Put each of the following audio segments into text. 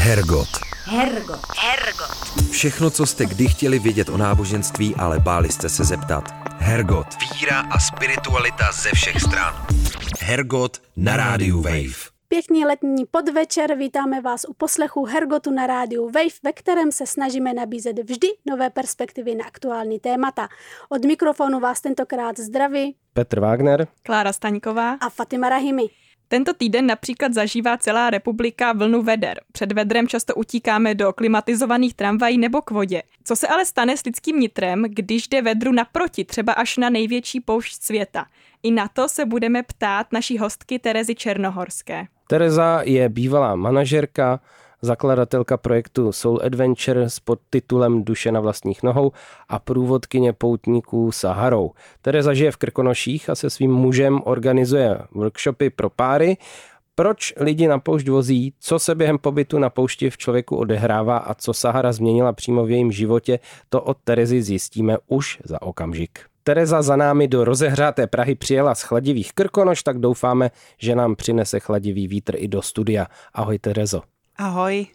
Hergot. Hergot. Hergot. Všechno, co jste kdy chtěli vědět o náboženství, ale báli jste se zeptat. Hergot. Víra a spiritualita ze všech stran. Hergot na rádiu Wave. Pěkný letní podvečer, vítáme vás u poslechu Hergotu na rádiu Wave, ve kterém se snažíme nabízet vždy nové perspektivy na aktuální témata. Od mikrofonu vás tentokrát zdraví Petr Wagner, Klára Staňková a Fatima Rahimi. Tento týden například zažívá celá republika vlnu veder. Před vedrem často utíkáme do klimatizovaných tramvají nebo k vodě. Co se ale stane s lidským nitrem, když jde vedru naproti, třeba až na největší poušť světa? I na to se budeme ptát naší hostky Terezy Černohorské. Tereza je bývalá manažerka, zakladatelka projektu Soul Adventure s podtitulem Duše na vlastních nohou a průvodkyně poutníků Saharou. Tereza žije v Krkonoších a se svým mužem organizuje workshopy pro páry, proč lidi na poušť vozí, co se během pobytu na poušti v člověku odehrává a co Sahara změnila přímo v jejím životě, to od Terezy zjistíme už za okamžik. Tereza za námi do rozehřáté Prahy přijela z chladivých Krkonoš, tak doufáme, že nám přinese chladivý vítr i do studia. Ahoj Terezo. Ahoj.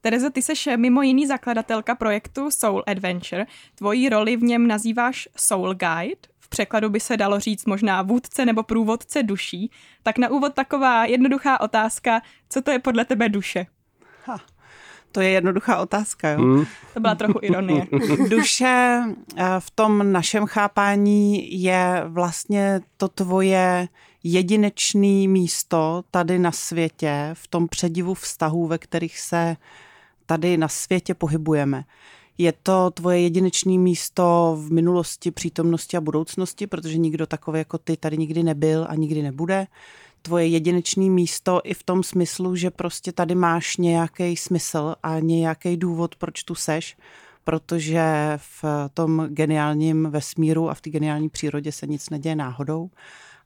Terezo, ty seš mimo jiný zakladatelka projektu Soul Adventure. Tvoji roli v něm nazýváš Soul Guide. V překladu by se dalo říct možná vůdce nebo průvodce duší. Tak na úvod taková jednoduchá otázka, co to je podle tebe duše? Ha, to je jednoduchá otázka, jo. Hmm. To byla trochu ironie. Duše eh, v tom našem chápání je vlastně to tvoje jedinečné místo tady na světě, v tom předivu vztahů, ve kterých se tady na světě pohybujeme. Je to tvoje jedinečné místo v minulosti, přítomnosti a budoucnosti, protože nikdo takový jako ty tady nikdy nebyl a nikdy nebude. Tvoje jedinečné místo i v tom smyslu, že prostě tady máš nějaký smysl a nějaký důvod, proč tu seš, protože v tom geniálním vesmíru a v té geniální přírodě se nic neděje náhodou.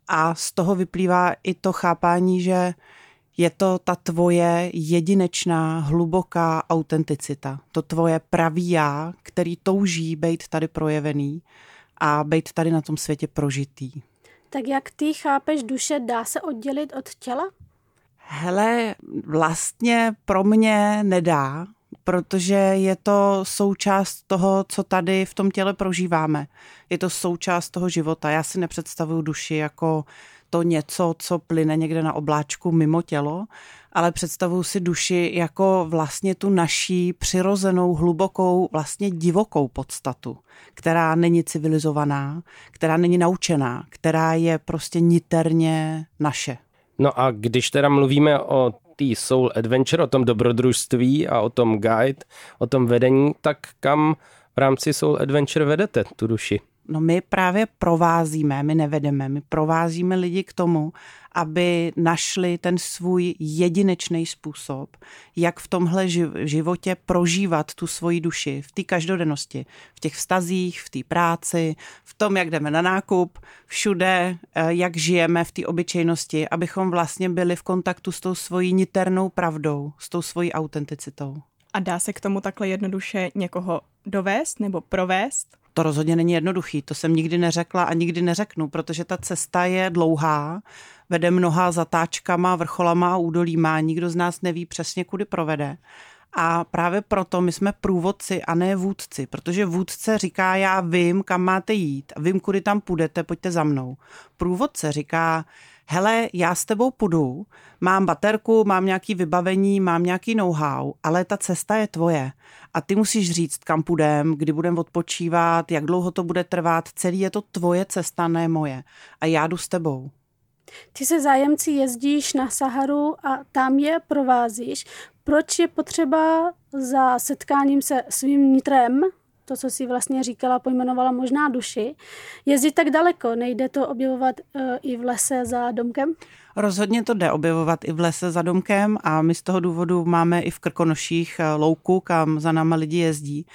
A z toho vyplývá i to chápání, že je to ta tvoje jedinečná, hluboká autenticita. To tvoje pravý já, který touží být tady projevený a být tady na tom světě prožitý. Tak jak ty chápeš duše, dá se oddělit od těla? Hele, vlastně pro mě nedá, protože je to součást toho, co tady v tom těle prožíváme. Je to součást toho života. Já si nepředstavuju duši jako to něco, co plyne někde na obláčku mimo tělo, ale představuju si duši jako vlastně tu naší přirozenou, hlubokou, vlastně divokou podstatu, která není civilizovaná, která není naučená, která je prostě niterně naše. No a když teda mluvíme o té Soul Adventure, o tom dobrodružství a o tom guide, o tom vedení, tak kam v rámci Soul Adventure vedete tu duši? No my právě provázíme, my nevedeme, my provázíme lidi k tomu, aby našli ten svůj jedinečný způsob, jak v tomhle životě prožívat tu svoji duši v té každodennosti, v těch vztazích, v té práci, v tom, jak jdeme na nákup, všude, eh, jak žijeme v té obyčejnosti, abychom vlastně byli v kontaktu s tou svojí niternou pravdou, s tou svojí autenticitou. A dá se k tomu takhle jednoduše někoho dovést nebo provést? To rozhodně není jednoduchý, to jsem nikdy neřekla a nikdy neřeknu, protože ta cesta je dlouhá, vede mnoha zatáčkama, vrcholama a údolíma, nikdo z nás neví přesně, kudy provede. A právě proto my jsme průvodci a ne vůdci, protože vůdce říká, já vím, kam máte jít, vím, kudy tam půjdete, pojďte za mnou. Průvodce říká, hele, já s tebou půjdu, mám baterku, mám nějaký vybavení, mám nějaký know-how, ale ta cesta je tvoje. A ty musíš říct, kam půjdem, kdy budeme odpočívat, jak dlouho to bude trvat. Celý je to tvoje cesta, ne moje. A já jdu s tebou. Ty se zájemci jezdíš na Saharu a tam je provázíš. Proč je potřeba za setkáním se svým nitrem, to, co si vlastně říkala, pojmenovala možná duši, jezdit tak daleko? Nejde to objevovat uh, i v lese za domkem? Rozhodně to jde objevovat i v lese za domkem a my z toho důvodu máme i v Krkonoších eh, louku, kam za náma lidi jezdí.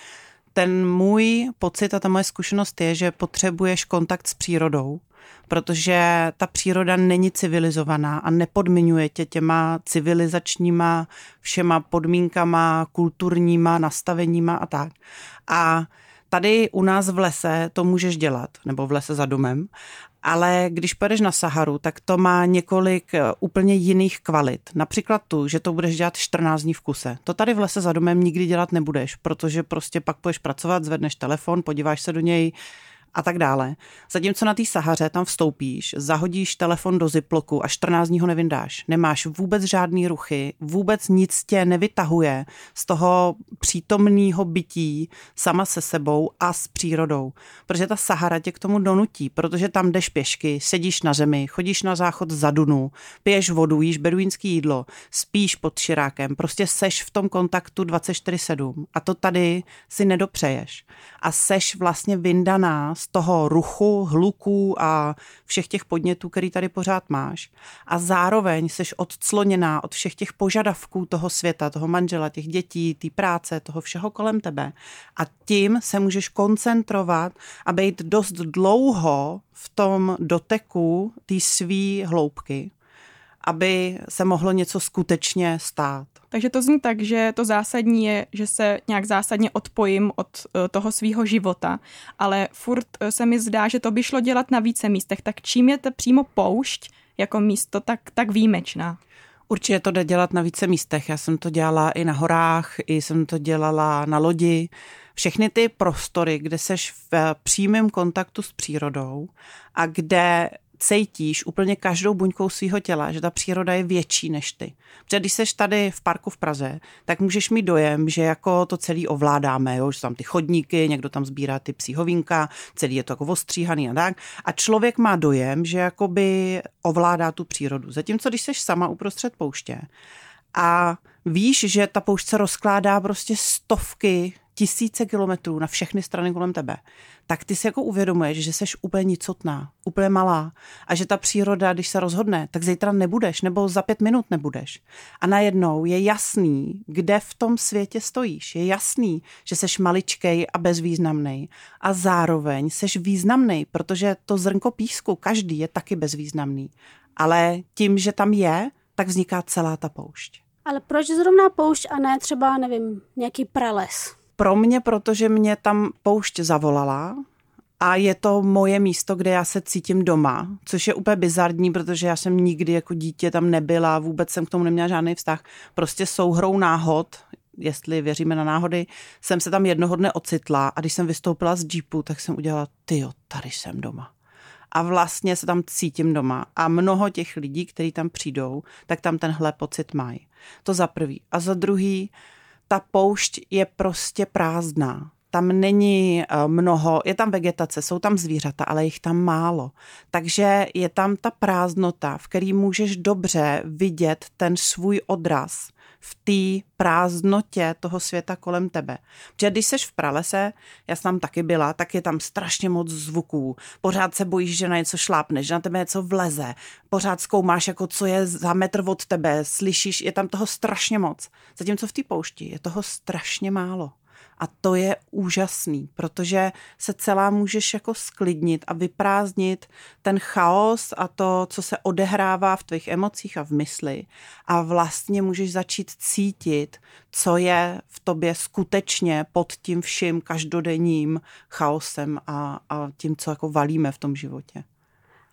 Ten můj pocit a ta moje zkušenost je, že potřebuješ kontakt s přírodou, protože ta příroda není civilizovaná a nepodmiňuje tě těma civilizačníma všema podmínkama, kulturníma nastaveníma a tak. A Tady u nás v lese to můžeš dělat, nebo v lese za domem, Ale když pojedeš na Saharu, tak to má několik eh, úplně jiných kvalit. Například tu, že to budeš dělat 14 dní v kuse. To tady v lese za domem nikdy dělat nebudeš, protože prostě pak půjdeš pracovat, zvedneš telefon, podíváš se do něj, a tak dále. Zatímco na té Sahaře tam vstoupíš, zahodíš telefon do ziploku a 14 dní ho nevyndáš. Nemáš vůbec žádný ruchy, vůbec nic tě nevytahuje z toho přítomného bytí sama se sebou a s přírodou. Protože ta Sahara tě k tomu donutí, protože tam jdeš pěšky, sedíš na zemi, chodíš na záchod za Dunu, piješ vodu, jíš beduínský jídlo, spíš pod širákem, prostě seš v tom kontaktu 24-7 a to tady si nedopřeješ. A seš vlastně vyndaná z toho ruchu, hluku a všech těch podnětů, který tady pořád máš. A zároveň jsi odcloněná od všech těch požadavků toho světa, toho manžela, těch dětí, té práce, toho všeho kolem tebe. A tím se můžeš koncentrovat a být dost dlouho v tom doteku té svý hloubky, aby se mohlo něco skutečně stát. Takže to zní tak, že to zásadní je, že se nějak zásadně odpojím od eh, toho svého života, ale furt eh, se mi zdá, že to by šlo dělat na více místech. Tak čím je to přímo poušť jako místo tak, tak výjimečná? Určitě to jde dělat na více místech. Já jsem to dělala i na horách, i jsem to dělala na lodi. Všechny ty prostory, kde seš v přímém kontaktu s přírodou a kde cítíš úplně každou buňkou svého těla, že ta příroda je větší než ty. Protože když seš tady v parku v Praze, tak můžeš mít dojem, že jako to celý ovládáme, jo? že tam ty chodníky, někdo tam sbírá ty psí hovínka, celý je to jako ostříhaný a tak. A člověk má dojem, že jakoby ovládá tu přírodu. Zatímco když seš sama uprostřed pouště a víš, že ta poušť se rozkládá prostě stovky tisíce kilometrů na všechny strany kolem tebe, tak ty si jako uvědomuješ, že jsi úplně nicotná, úplně malá a že ta příroda, když se rozhodne, tak zítra nebudeš nebo za pět minut nebudeš. A najednou je jasný, kde v tom světě stojíš. Je jasný, že jsi maličkej a bezvýznamný a zároveň jsi významný, protože to zrnko písku, každý je taky bezvýznamný. Ale tím, že tam je, tak vzniká celá ta poušť. Ale proč zrovna poušť a ne třeba, nevím, nějaký prales? Pro mě, protože mě tam poušť zavolala a je to moje místo, kde já se cítím doma, což je úplně bizarní, protože já jsem nikdy jako dítě tam nebyla, vůbec jsem k tomu neměla žádný vztah. Prostě souhrou náhod, jestli věříme na náhody, jsem se tam jednoho dne ocitla a když jsem vystoupila z jeepu, tak jsem udělala, tyjo, tady jsem doma a vlastně se tam cítím doma. A mnoho těch lidí, kteří tam přijdou, tak tam tenhle pocit mají. To za prvý. A za druhý, ta poušť je prostě prázdná. Tam není eh, mnoho, je tam vegetace, jsou tam zvířata, ale jich tam málo. Takže je tam ta prázdnota, v který můžeš dobře vidět ten svůj odraz v té prázdnotě toho světa kolem tebe. Protože když seš v pralese, já jsem tam taky byla, tak je tam strašně moc zvuků. Pořád se bojíš, že na něco šlápneš, že na tebe něco vleze. Pořád zkoumáš, jako co je za metr od tebe, slyšíš, je tam toho strašně moc. Zatímco v té poušti je toho strašně málo. A to je úžasný, protože se celá můžeš jako sklidnit a vyprázdnit ten chaos a to, co se odehrává v tvých emocích a v mysli. A vlastně můžeš začít cítit, co je v tobě skutečně pod tím vším každodenním chaosem a, a tím, co jako valíme v tom životě.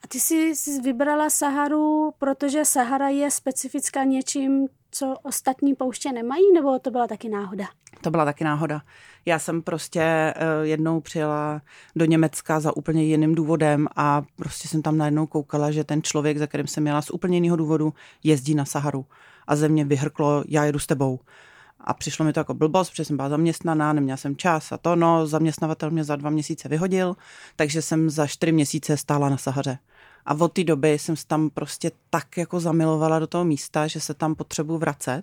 A ty jsi, jsi vybrala Saharu, protože Sahara je specifická něčím, co ostatní pouště nemají, nebo to byla taky náhoda? To byla taky náhoda. Já jsem prostě eh, jednou přijela do Německa za úplně jiným důvodem a prostě jsem tam najednou koukala, že ten člověk, za kterým jsem jela z úplně jiného důvodu, jezdí na Saharu. A ze mě vyhrklo, já jedu s tebou. A přišlo mi to jako blbost, protože jsem byla zaměstnaná, neměla jsem čas a to, no, zaměstnavatel mě za dva měsíce vyhodil, takže jsem za čtyři měsíce stála na Sahaře. A od té doby jsem se tam prostě tak jako zamilovala do toho místa, že se tam potřebuji vracet.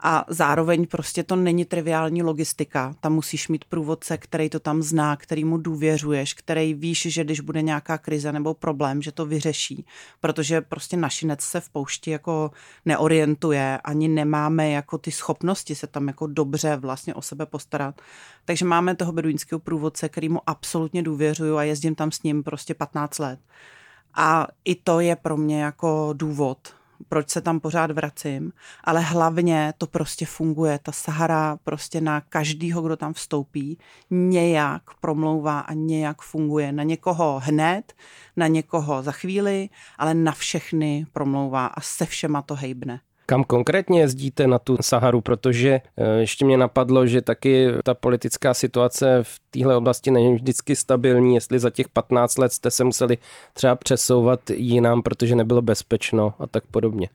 A zároveň prostě to není triviální logistika. Tam musíš mít průvodce, který to tam zná, který mu důvěřuješ, který víš, že když bude nějaká krize nebo problém, že to vyřeší. Protože prostě našinec se v poušti jako neorientuje, ani nemáme jako ty schopnosti se tam jako dobře vlastně o sebe postarat. Takže máme toho beduínského průvodce, který mu absolutně důvěřuju a jezdím tam s ním prostě 15 let. A i to je pro mě jako důvod proč se tam pořád vracím, ale hlavně to prostě funguje. Ta Sahara prostě na každýho, kdo tam vstoupí, nějak promlouvá a nějak funguje. Na někoho hned, na někoho za chvíli, ale na všechny promlouvá a se všema to hejbne. Kam konkrétně jezdíte na tu Saharu, protože eh, ještě mě napadlo, že taky ta politická situace v téhle oblasti není vždycky stabilní, jestli za těch 15 let jste se museli třeba přesouvat jinam, protože nebylo bezpečno a tak podobně.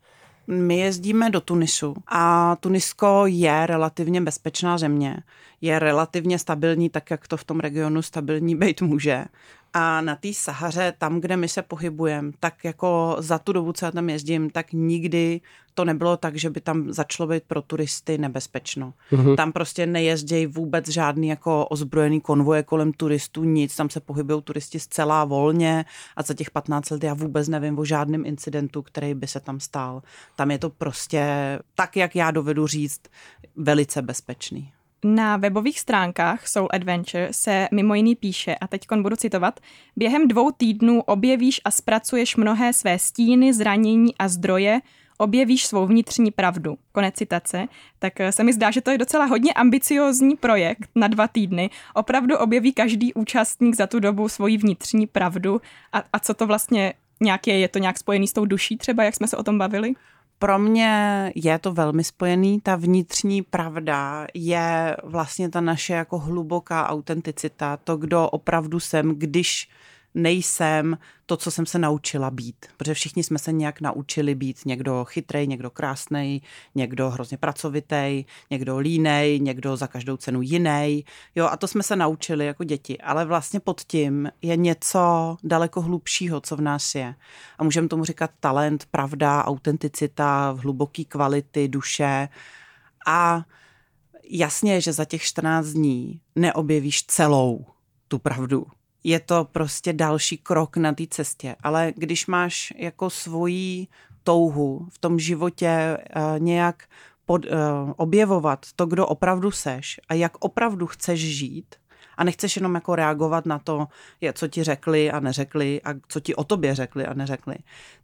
My jezdíme do Tunisu a Tunisko je relativně bezpečná země. Je relativně stabilní, tak jak to v tom regionu stabilní být může. A na té Sahaře, tam, kde my se pohybujeme, tak jako za tu dobu, co já tam jezdím, tak nikdy to nebylo tak, že by tam začalo být pro turisty nebezpečno. Mm-hmm. Tam prostě nejezdějí vůbec žádný jako ozbrojený konvoje kolem turistů, nic, tam se pohybují turisti zcela volně a za těch 15 let já vůbec nevím o žádném incidentu, který by se tam stál. Tam je to prostě tak, jak já dovedu říct, velice bezpečný. Na webových stránkách Soul Adventure se mimo jiný píše, a teď budu citovat, během dvou týdnů objevíš a zpracuješ mnohé své stíny, zranění a zdroje, objevíš svou vnitřní pravdu. Konec citace. Tak eh, se mi zdá, že to je docela hodně ambiciózní projekt na dva týdny. Opravdu objeví každý účastník za tu dobu svoji vnitřní pravdu. A, a co to vlastně nějak je? Je to nějak spojený s tou duší třeba, jak jsme se o tom bavili? Pro mě je to velmi spojený. Ta vnitřní pravda je vlastně ta naše jako hluboká autenticita, to, kdo opravdu jsem, když nejsem to, co jsem se naučila být. Protože všichni jsme se nějak naučili být někdo chytrej, někdo krásnej, někdo hrozně pracovitý, někdo línej, někdo za každou cenu jiný. Jo, a to jsme se naučili jako děti. Ale vlastně pod tím je něco daleko hlubšího, co v nás je. A můžeme tomu říkat talent, pravda, autenticita, hluboký kvality, duše. A jasně, že za těch 14 dní neobjevíš celou tu pravdu je to prostě další krok na té cestě. Ale když máš jako svoji touhu v tom životě uh, nějak pod, uh, objevovat to, kdo opravdu seš a jak opravdu chceš žít, a nechceš jenom jako reagovat na to, co ti řekli a neřekli a co ti o tobě řekli a neřekli,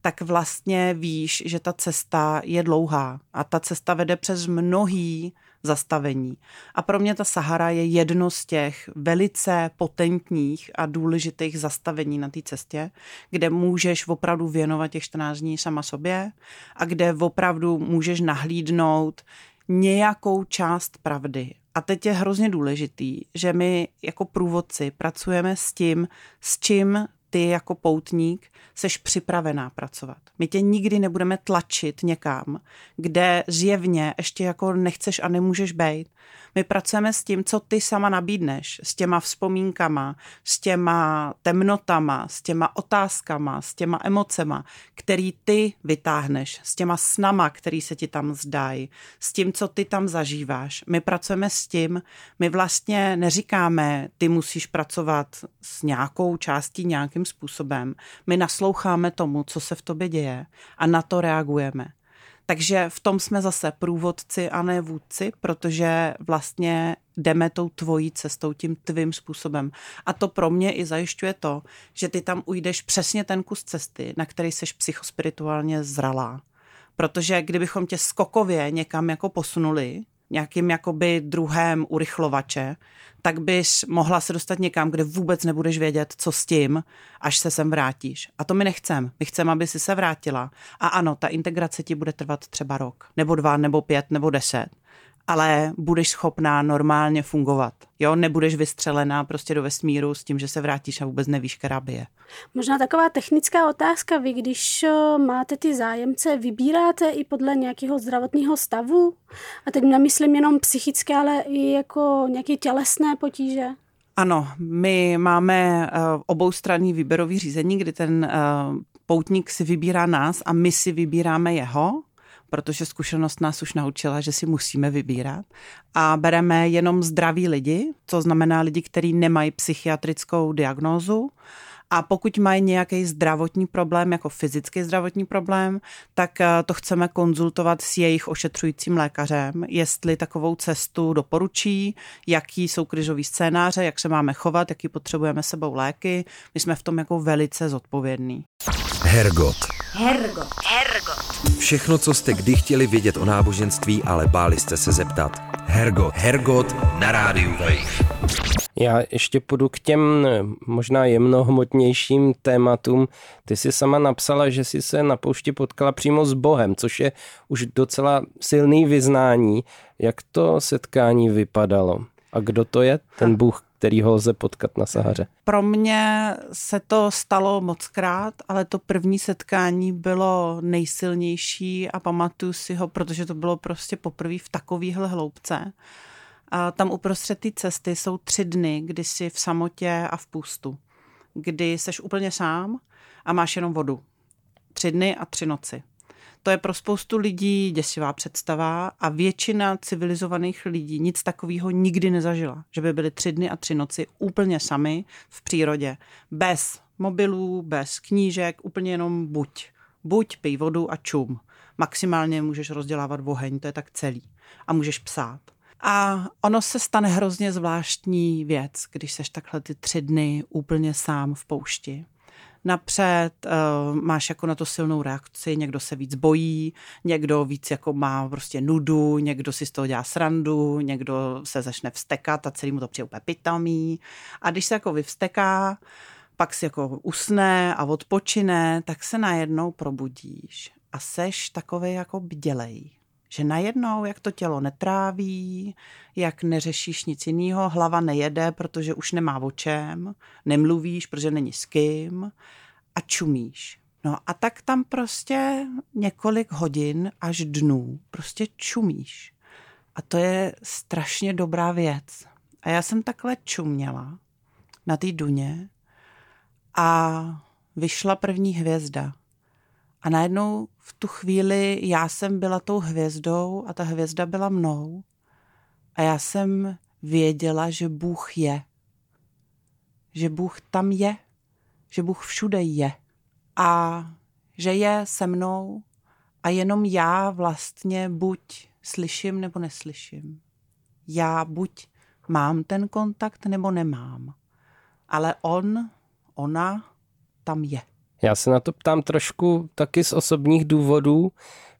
tak vlastně víš, že ta cesta je dlouhá a ta cesta vede přes mnohý zastavení. A pro mě ta Sahara je jedno z těch velice potentních a důležitých zastavení na té cestě, kde můžeš opravdu věnovat těch 14 dní sama sobě a kde opravdu můžeš nahlídnout nějakou část pravdy. A teď je hrozně důležitý, že my jako průvodci pracujeme s tím, s čím ty jako poutník seš připravená pracovat. My tě nikdy nebudeme tlačit někam, kde zjevně ještě jako nechceš a nemůžeš být. My pracujeme s tím, co ty sama nabídneš, s těma vzpomínkama, s těma temnotama, s těma otázkama, s těma emocema, který ty vytáhneš, s těma snama, který se ti tam zdají, s tím, co ty tam zažíváš. My pracujeme s tím, my vlastně neříkáme, ty musíš pracovat s nějakou částí nějakým způsobem. My nasloucháme tomu, co se v tobě děje a na to reagujeme. Takže v tom jsme zase průvodci a ne vůdci, protože vlastně jdeme tou tvojí cestou, tím tvým způsobem. A to pro mě i zajišťuje to, že ty tam ujdeš přesně ten kus cesty, na který seš psychospirituálně zralá. Protože kdybychom tě skokově někam jako posunuli, nějakým jakoby druhem urychlovače, tak bys mohla se dostat někam, kde vůbec nebudeš vědět, co s tím, až se sem vrátíš. A to my nechcem. My chceme, aby si se vrátila. A ano, ta integrace ti bude trvat třeba rok, nebo dva, nebo pět, nebo deset ale budeš schopná normálně fungovat. Jo, nebudeš vystřelená prostě do vesmíru s tím, že se vrátíš a vůbec nevíš, která by je. Možná taková technická otázka. Vy, když eh, máte ty zájemce, vybíráte i podle nějakého zdravotního stavu? A teď nemyslím jenom psychické, ale i jako nějaké tělesné potíže? Ano, my máme uh, oboustranný výběrový řízení, kdy ten uh, poutník si vybírá nás a my si vybíráme jeho protože zkušenost nás už naučila, že si musíme vybírat. A bereme jenom zdraví lidi, to znamená lidi, kteří nemají psychiatrickou diagnózu A pokud mají nějaký zdravotní problém, jako fyzický zdravotní problém, tak eh, to chceme konzultovat s jejich ošetřujícím lékařem, jestli takovou cestu doporučí, jaký jsou krizový scénáře, jak se máme chovat, jaký potřebujeme sebou léky. My jsme v tom jako velice zodpovědní. Hergot. Hergot. Hergot. Všechno, co jste kdy chtěli vědět o náboženství, ale báli jste se zeptat. Hergot. Hergot na rádiu Wave. Já ještě půjdu k těm možná jemnohmotnějším tématům. Ty jsi sama napsala, že jsi se na poušti potkala přímo s Bohem, což je už docela silný vyznání. Jak to setkání vypadalo? A kdo to je, ten Bůh, který ho lze potkat na Sahaře? Pro mě se to stalo moc krát, ale to první setkání bylo nejsilnější a pamatuju si ho, protože to bylo prostě poprvé v takovéhle hloubce. A tam uprostřed té cesty jsou tři dny, kdy jsi v samotě a v pustu. Kdy seš úplně sám a máš jenom vodu. Tři dny a tři noci. To je pro spoustu lidí děsivá představa a většina civilizovaných lidí nic takového nikdy nezažila. Že by byly tři dny a tři noci úplně sami v přírodě. Bez mobilů, bez knížek, úplně jenom buď. Buď pij vodu a čum. Maximálně můžeš rozdělávat oheň, to je tak celý. A můžeš psát. A ono se stane hrozně zvláštní věc, když seš takhle ty tři dny úplně sám v poušti. Napřed uh, máš jako na to silnou reakci, někdo se víc bojí, někdo víc jako má prostě nudu, někdo si z toho dělá srandu, někdo se začne vstekat a celý mu to přijde úplně pitomý. A když se jako vyvsteká, pak si jako usne a odpočine, tak se najednou probudíš a seš takový jako bdělej že najednou, jak to tělo netráví, jak neřešíš nic jiného, hlava nejede, protože už nemá o čem, nemluvíš, protože není s kým a čumíš. No a tak tam prostě několik hodin až dnů prostě čumíš. A to je strašně dobrá věc. A já jsem takhle čuměla na té duně a vyšla první hvězda. A najednou v tu chvíli já jsem byla tou hvězdou a ta hvězda byla mnou. A já jsem věděla, že Bůh je. Že Bůh tam je. Že Bůh všude je. A že je se mnou a jenom já vlastně buď slyším nebo neslyším. Já buď mám ten kontakt nebo nemám. Ale on, ona tam je. Já se na to ptám trošku taky z osobních důvodů,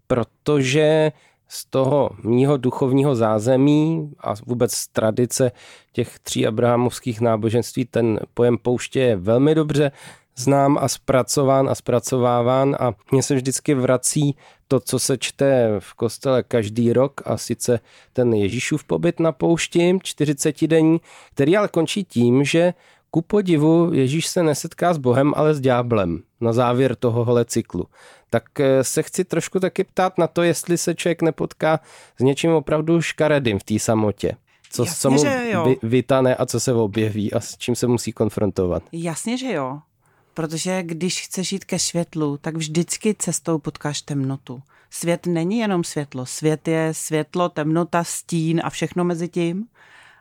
protože z toho mýho duchovního zázemí a vůbec z tradice těch tří abrahamovských náboženství ten pojem pouště je velmi dobře znám a zpracován a zpracováván a mně se vždycky vrací to, co se čte v kostele každý rok a sice ten Ježíšův pobyt na poušti, 40 denní, který ale končí tím, že ku podivu Ježíš se nesetká s Bohem, ale s ďáblem na závěr tohohle cyklu. Tak eh, se chci trošku taky ptát na to, jestli se člověk nepotká s něčím opravdu škaredým v té samotě. Co, Jasně, co mu vy, vytane a co se objeví a s čím se musí konfrontovat. Jasně, že jo. Protože když chceš jít ke světlu, tak vždycky cestou potkáš temnotu. Svět není jenom světlo. Svět je světlo, temnota, stín a všechno mezi tím.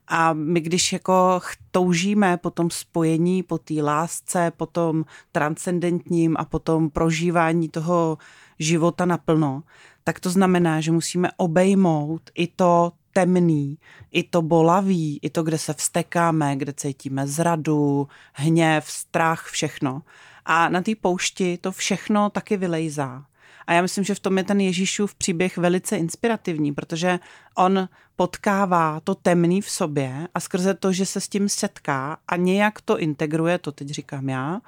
A my když jako toužíme po tom spojení, po té lásce, po tom transcendentním a po tom prožívání toho života naplno, tak to znamená, že musíme obejmout i to temný, i to bolavý, i to, kde se vstekáme, kde cítíme zradu, hněv, strach, všechno. A na té poušti to všechno taky vylejzá. A já myslím, že v tom je ten Ježíšův příběh velice inspirativní, protože on potkává to temný v sobě a skrze to, že se s tím setká a nějak to integruje, to teď říkám já,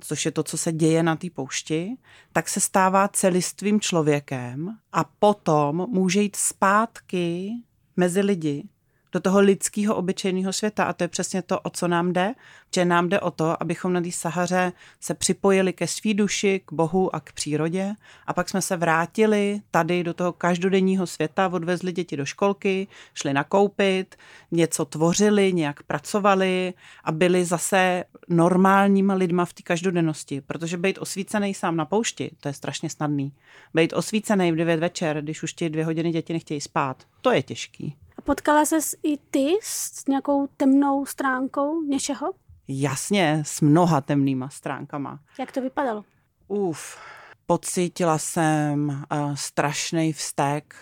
což je to, co se děje na té poušti, tak se stává celistvým člověkem a potom může jít zpátky mezi lidi do toho lidského obyčejného světa. A to je přesně to, o co nám jde. Že nám jde o to, abychom na té Sahaře se připojili ke svý duši, k Bohu a k přírodě. A pak jsme se vrátili tady do toho každodenního světa, odvezli děti do školky, šli nakoupit, něco tvořili, nějak pracovali a byli zase normálníma lidma v té každodennosti. Protože být osvícený sám na poušti, to je strašně snadný. Být osvícený v 9 večer, když už ti dvě hodiny děti nechtějí spát, to je těžký. Potkala ses i ty s nějakou temnou stránkou něčeho? Jasně, s mnoha temnýma stránkama. Jak to vypadalo? Uf, pocítila jsem uh, strašný vztek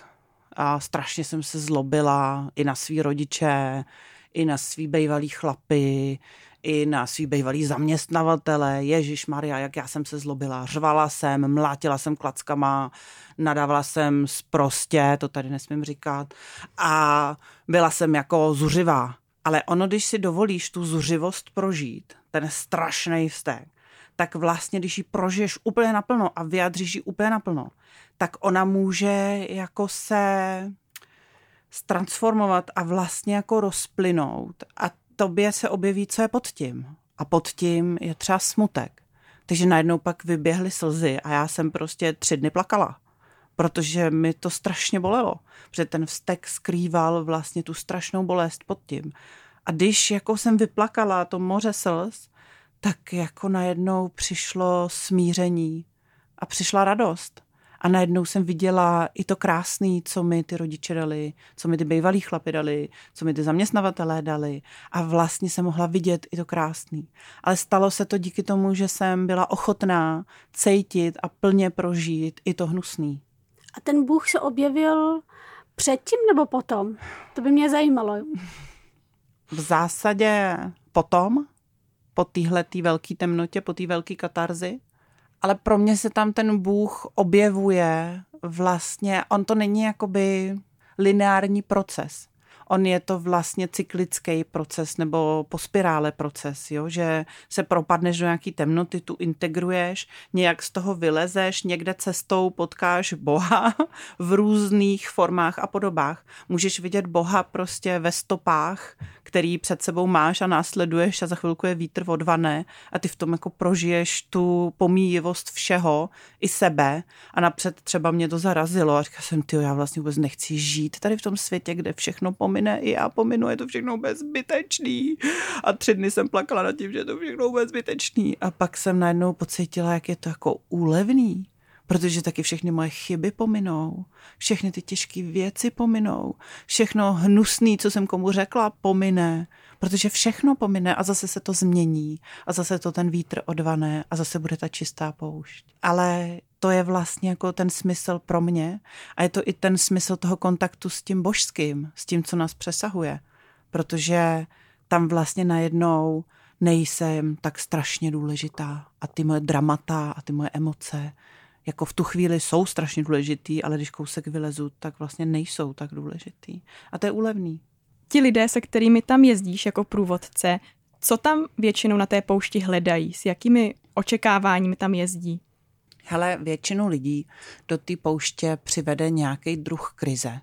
a strašně jsem se zlobila i na svý rodiče, i na svý bejvalý chlapy, i na svý bývalý zaměstnavatele. Ježíš Maria, jak já jsem se zlobila. Řvala jsem, mlátila jsem klackama, nadávala jsem prostě, to tady nesmím říkat. A byla jsem jako zuřivá. Ale ono, když si dovolíš tu zuřivost prožít, ten strašný vztek, tak vlastně, když ji prožiješ úplně naplno a vyjadříš ji úplně naplno, tak ona může jako se transformovat a vlastně jako rozplynout a tobě se objeví, co je pod tím. A pod tím je třeba smutek. Takže najednou pak vyběhly slzy a já jsem prostě tři dny plakala, protože mi to strašně bolelo, protože ten vztek skrýval vlastně tu strašnou bolest pod tím. A když jako jsem vyplakala to moře slz, tak jako najednou přišlo smíření a přišla radost. A najednou jsem viděla i to krásný, co mi ty rodiče dali, co mi ty bývalí chlapy dali, co mi ty zaměstnavatelé dali. A vlastně jsem mohla vidět i to krásný. Ale stalo se to díky tomu, že jsem byla ochotná cítit a plně prožít i to hnusný. A ten Bůh se objevil předtím nebo potom? To by mě zajímalo. V zásadě potom, po téhle velké temnotě, po té velké katarzi, ale pro mě se tam ten Bůh objevuje vlastně, on to není jakoby lineární proces on je to vlastně cyklický proces nebo po spirále proces, jo? že se propadneš do nějaký temnoty, tu integruješ, nějak z toho vylezeš, někde cestou potkáš Boha v různých formách a podobách. Můžeš vidět Boha prostě ve stopách, který před sebou máš a následuješ a za chvilku je vítr odvané a ty v tom jako prožiješ tu pomíjivost všeho i sebe a napřed třeba mě to zarazilo a říkala jsem, ty já vlastně vůbec nechci žít tady v tom světě, kde všechno pomí pomine, i já pominu, je to všechno bezbytečný. A tři dny jsem plakala nad tím, že je to všechno bezbytečný. A pak jsem najednou pocítila, jak je to jako úlevný protože taky všechny moje chyby pominou, všechny ty těžké věci pominou, všechno hnusné, co jsem komu řekla, pomine, protože všechno pomine a zase se to změní a zase to ten vítr odvané a zase bude ta čistá poušť. Ale to je vlastně jako ten smysl pro mě a je to i ten smysl toho kontaktu s tím božským, s tím, co nás přesahuje, protože tam vlastně najednou nejsem tak strašně důležitá a ty moje dramata a ty moje emoce jako v tu chvíli jsou strašně důležitý, ale když kousek vylezu, tak vlastně nejsou tak důležitý. A to je úlevný. Ti lidé, se kterými tam jezdíš jako průvodce, co tam většinou na té poušti hledají? S jakými očekáváními tam jezdí? Hele, většinu lidí do té pouště přivede nějaký druh krize.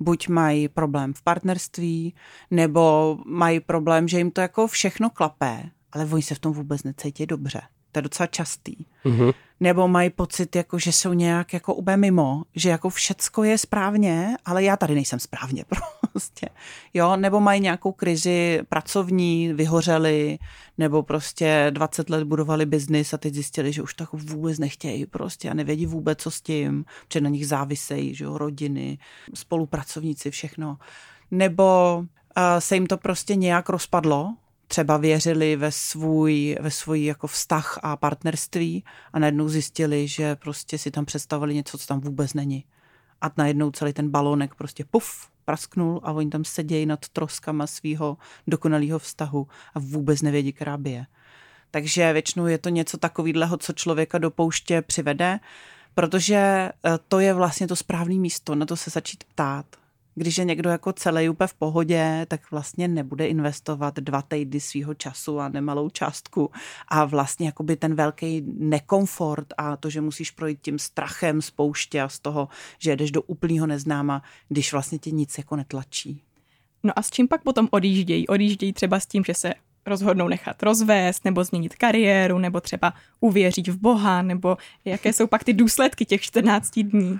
Buď mají problém v partnerství, nebo mají problém, že jim to jako všechno klapé, ale oni se v tom vůbec necítí dobře. To je docela častý. Mm-hmm. Nebo mají pocit, jako, že jsou nějak jako ube mimo, že jako všecko je správně, ale já tady nejsem správně prostě. Jo? Nebo mají nějakou krizi pracovní, vyhořeli, nebo prostě 20 let budovali biznis a teď zjistili, že už tak vůbec nechtějí prostě a nevědí vůbec, co s tím, že na nich závisejí, že jo? rodiny, spolupracovníci, všechno. Nebo uh, se jim to prostě nějak rozpadlo, třeba věřili ve svůj, ve svůj jako vztah a partnerství a najednou zjistili, že prostě si tam představili něco, co tam vůbec není. A najednou celý ten balónek prostě puf, prasknul a oni tam sedějí nad troskama svého dokonalého vztahu a vůbec nevědí, která je. Takže většinou je to něco takového, co člověka do pouště přivede, protože eh, to je vlastně to správné místo, na to se začít ptát když je někdo jako celý úplně v pohodě, tak vlastně nebude investovat dva týdny svého času a nemalou částku a vlastně jakoby ten velký nekomfort a to, že musíš projít tím strachem z pouště a z toho, že jdeš do úplného neznáma, když vlastně tě nic jako netlačí. No a s čím pak potom odjíždějí? Odjíždějí třeba s tím, že se rozhodnou nechat rozvést, nebo změnit kariéru, nebo třeba uvěří v Boha, nebo jaké jsou pak ty důsledky těch 14 dní?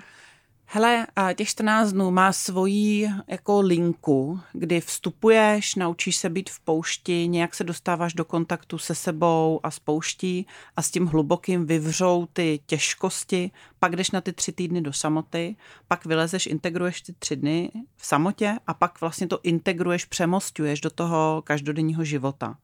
Hele, a těch 14 dnů má svoji jako linku, kdy vstupuješ, naučíš se být v poušti, nějak se dostáváš do kontaktu se sebou a s pouští a s tím hlubokým vyvřou ty těžkosti, pak jdeš na ty tři týdny do samoty, pak vylezeš, integruješ ty tři dny v samotě a pak vlastně to integruješ, přemostuješ do toho každodenního života.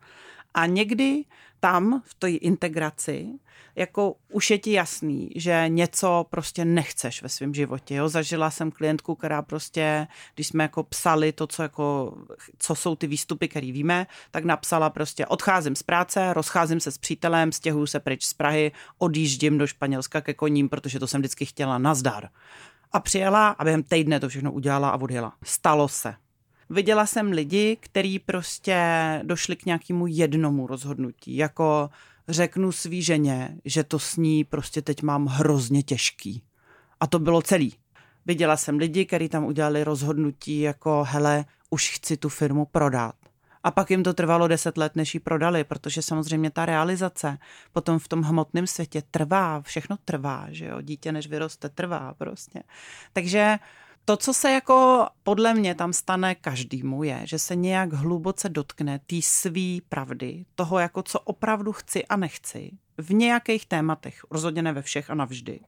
A někdy tam v té integraci jako už je ti jasný, že něco prostě nechceš ve svém životě. Jo? Zažila jsem klientku, která prostě, když jsme jako psali to, co, jako, co jsou ty výstupy, které víme, tak napsala prostě odcházím z práce, rozcházím se s přítelem, stěhuju se pryč z Prahy, odjíždím do Španělska ke koním, protože to jsem vždycky chtěla nazdar. A přijela a během týdne to všechno udělala a odjela. Stalo se. Viděla jsem lidi, kteří prostě došli k nějakému jednomu rozhodnutí, jako řeknu svý ženě, že to s ní prostě teď mám hrozně těžký. A to bylo celý. Viděla jsem lidi, kteří tam udělali rozhodnutí jako hele, už chci tu firmu prodat. A pak jim to trvalo deset let, než ji prodali, protože samozřejmě ta realizace potom v tom hmotném světě trvá, všechno trvá, že jo, dítě než vyroste trvá prostě. Takže to, co se jako podle mě tam stane každému, je, že se nějak hluboce dotkne té svý pravdy, toho, jako co opravdu chci a nechci, v nějakých tématech, rozhodně ne ve všech a navždy,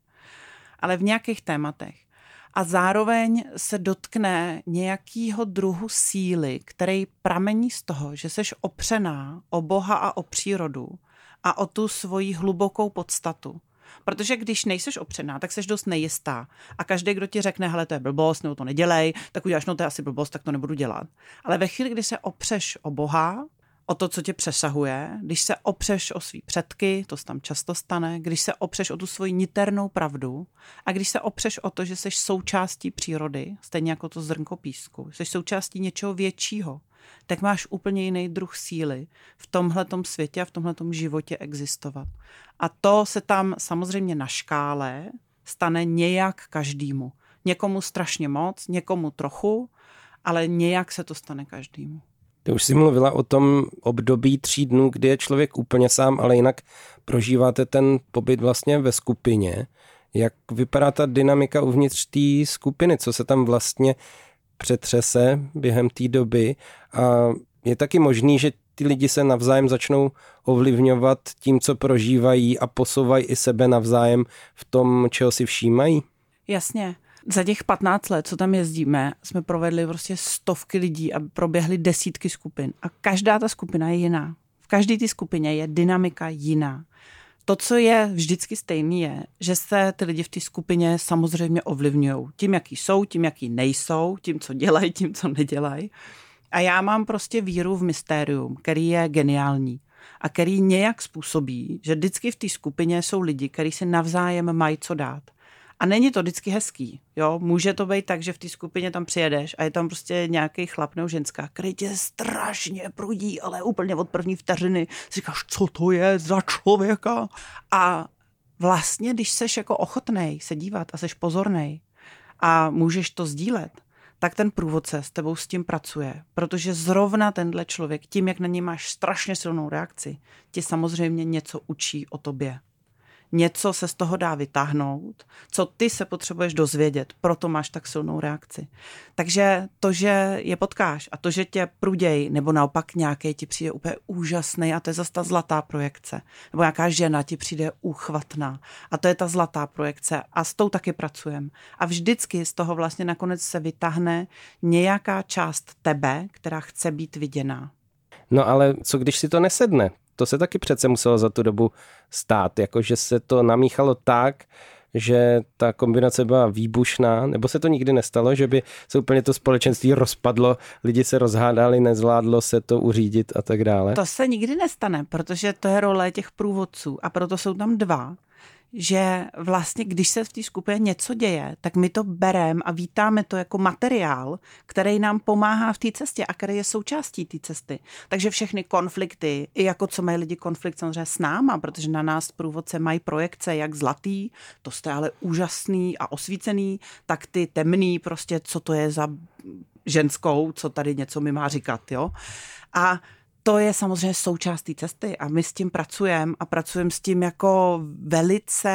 ale v nějakých tématech. A zároveň se dotkne nějakého druhu síly, který pramení z toho, že seš opřená o Boha a o přírodu a o tu svoji hlubokou podstatu Protože když nejseš opřená, tak seš dost nejistá. A každý, kdo ti řekne, hele, to je blbost, nebo to nedělej, tak uděláš, no to je asi blbost, tak to nebudu dělat. Ale ve chvíli, kdy se opřeš o Boha, o to, co tě přesahuje, když se opřeš o svý předky, to se tam často stane, když se opřeš o tu svoji niternou pravdu a když se opřeš o to, že jsi součástí přírody, stejně jako to zrnko písku, jsi součástí něčeho většího, tak máš úplně jiný druh síly v tomhletom světě a v tomhletom životě existovat. A to se tam samozřejmě na škále stane nějak každému. Někomu strašně moc, někomu trochu, ale nějak se to stane každému. Ty už jsi mluvila o tom období tří dnů, kdy je člověk úplně sám, ale jinak prožíváte ten pobyt vlastně ve skupině. Jak vypadá ta dynamika uvnitř té skupiny? Co se tam vlastně přetřese během té doby a je taky možný, že ty lidi se navzájem začnou ovlivňovat tím, co prožívají a posouvají i sebe navzájem v tom, čeho si všímají? Jasně. Za těch 15 let, co tam jezdíme, jsme provedli prostě stovky lidí a proběhly desítky skupin. A každá ta skupina je jiná. V každé té skupině je dynamika jiná. To, co je vždycky stejný, je, že se ty lidi v té skupině samozřejmě ovlivňují. Tím, jaký jsou, tím, jaký nejsou, tím, co dělají, tím, co nedělají. A já mám prostě víru v mystérium, který je geniální a který nějak způsobí, že vždycky v té skupině jsou lidi, kteří si navzájem mají co dát. A není to vždycky hezký. Jo? Může to být tak, že v té skupině tam přijedeš a je tam prostě nějaký chlap nebo ženská, který tě strašně prudí, ale úplně od první vteřiny si říkáš, co to je za člověka. A vlastně, když seš jako ochotnej se dívat a seš pozornej a můžeš to sdílet, tak ten průvodce s tebou s tím pracuje, protože zrovna tenhle člověk, tím, jak na něj máš strašně silnou reakci, ti samozřejmě něco učí o tobě něco se z toho dá vytáhnout, co ty se potřebuješ dozvědět, proto máš tak silnou reakci. Takže to, že je potkáš a to, že tě pruděj, nebo naopak nějaký ti přijde úplně úžasný a to je zase ta zlatá projekce, nebo nějaká žena ti přijde úchvatná a to je ta zlatá projekce a s tou taky pracujeme. A vždycky z toho vlastně nakonec se vytáhne nějaká část tebe, která chce být viděná. No ale co když si to nesedne? To se taky přece muselo za tu dobu stát, jakože se to namíchalo tak, že ta kombinace byla výbušná, nebo se to nikdy nestalo, že by se úplně to společenství rozpadlo, lidi se rozhádali, nezvládlo se to uřídit a tak dále? To se nikdy nestane, protože to je role těch průvodců a proto jsou tam dva že vlastně, když se v té skupině něco děje, tak my to bereme a vítáme to jako materiál, který nám pomáhá v té cestě a který je součástí té cesty. Takže všechny konflikty, i jako co mají lidi konflikt samozřejmě s náma, protože na nás průvodce mají projekce jak zlatý, to jste ale úžasný a osvícený, tak ty temný, prostě co to je za ženskou, co tady něco mi má říkat, jo. A to je samozřejmě součást té cesty a my s tím pracujeme a pracujeme s tím jako velice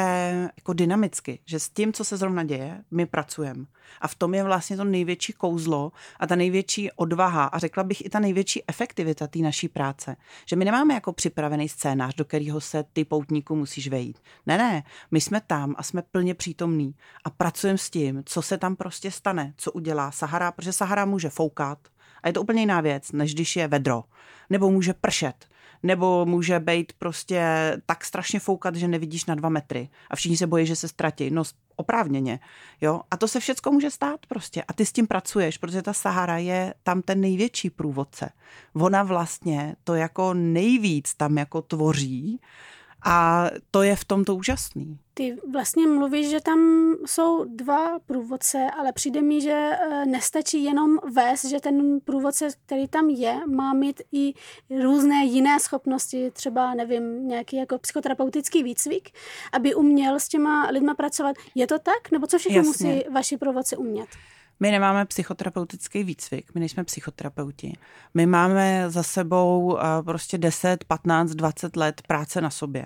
jako dynamicky, že s tím, co se zrovna děje, my pracujeme. A v tom je vlastně to největší kouzlo a ta největší odvaha a řekla bych i ta největší efektivita té naší práce. Že my nemáme jako připravený scénář, do kterého se ty poutníku musíš vejít. Ne, ne, my jsme tam a jsme plně přítomní a pracujeme s tím, co se tam prostě stane, co udělá Sahara, protože Sahara může foukat, a je to úplně jiná věc, než když je vedro. Nebo může pršet, nebo může být prostě tak strašně foukat, že nevidíš na dva metry a všichni se bojí, že se ztratí. No oprávněně. Jo? A to se všechno může stát prostě. A ty s tím pracuješ, protože ta Sahara je tam ten největší průvodce. Ona vlastně to jako nejvíc tam jako tvoří a to je v tomto úžasný. Ty vlastně mluvíš, že tam jsou dva průvodce, ale přijde mi, že eh, nestačí jenom vést, že ten průvodce, který tam je, má mít i různé jiné schopnosti, třeba, nevím, nějaký jako psychoterapeutický výcvik, aby uměl s těma lidma pracovat. Je to tak? Nebo co všechno Jasně. musí vaši průvodci umět? My nemáme psychoterapeutický výcvik, my nejsme psychoterapeuti. My máme za sebou eh, prostě 10, 15, 20 let práce na sobě.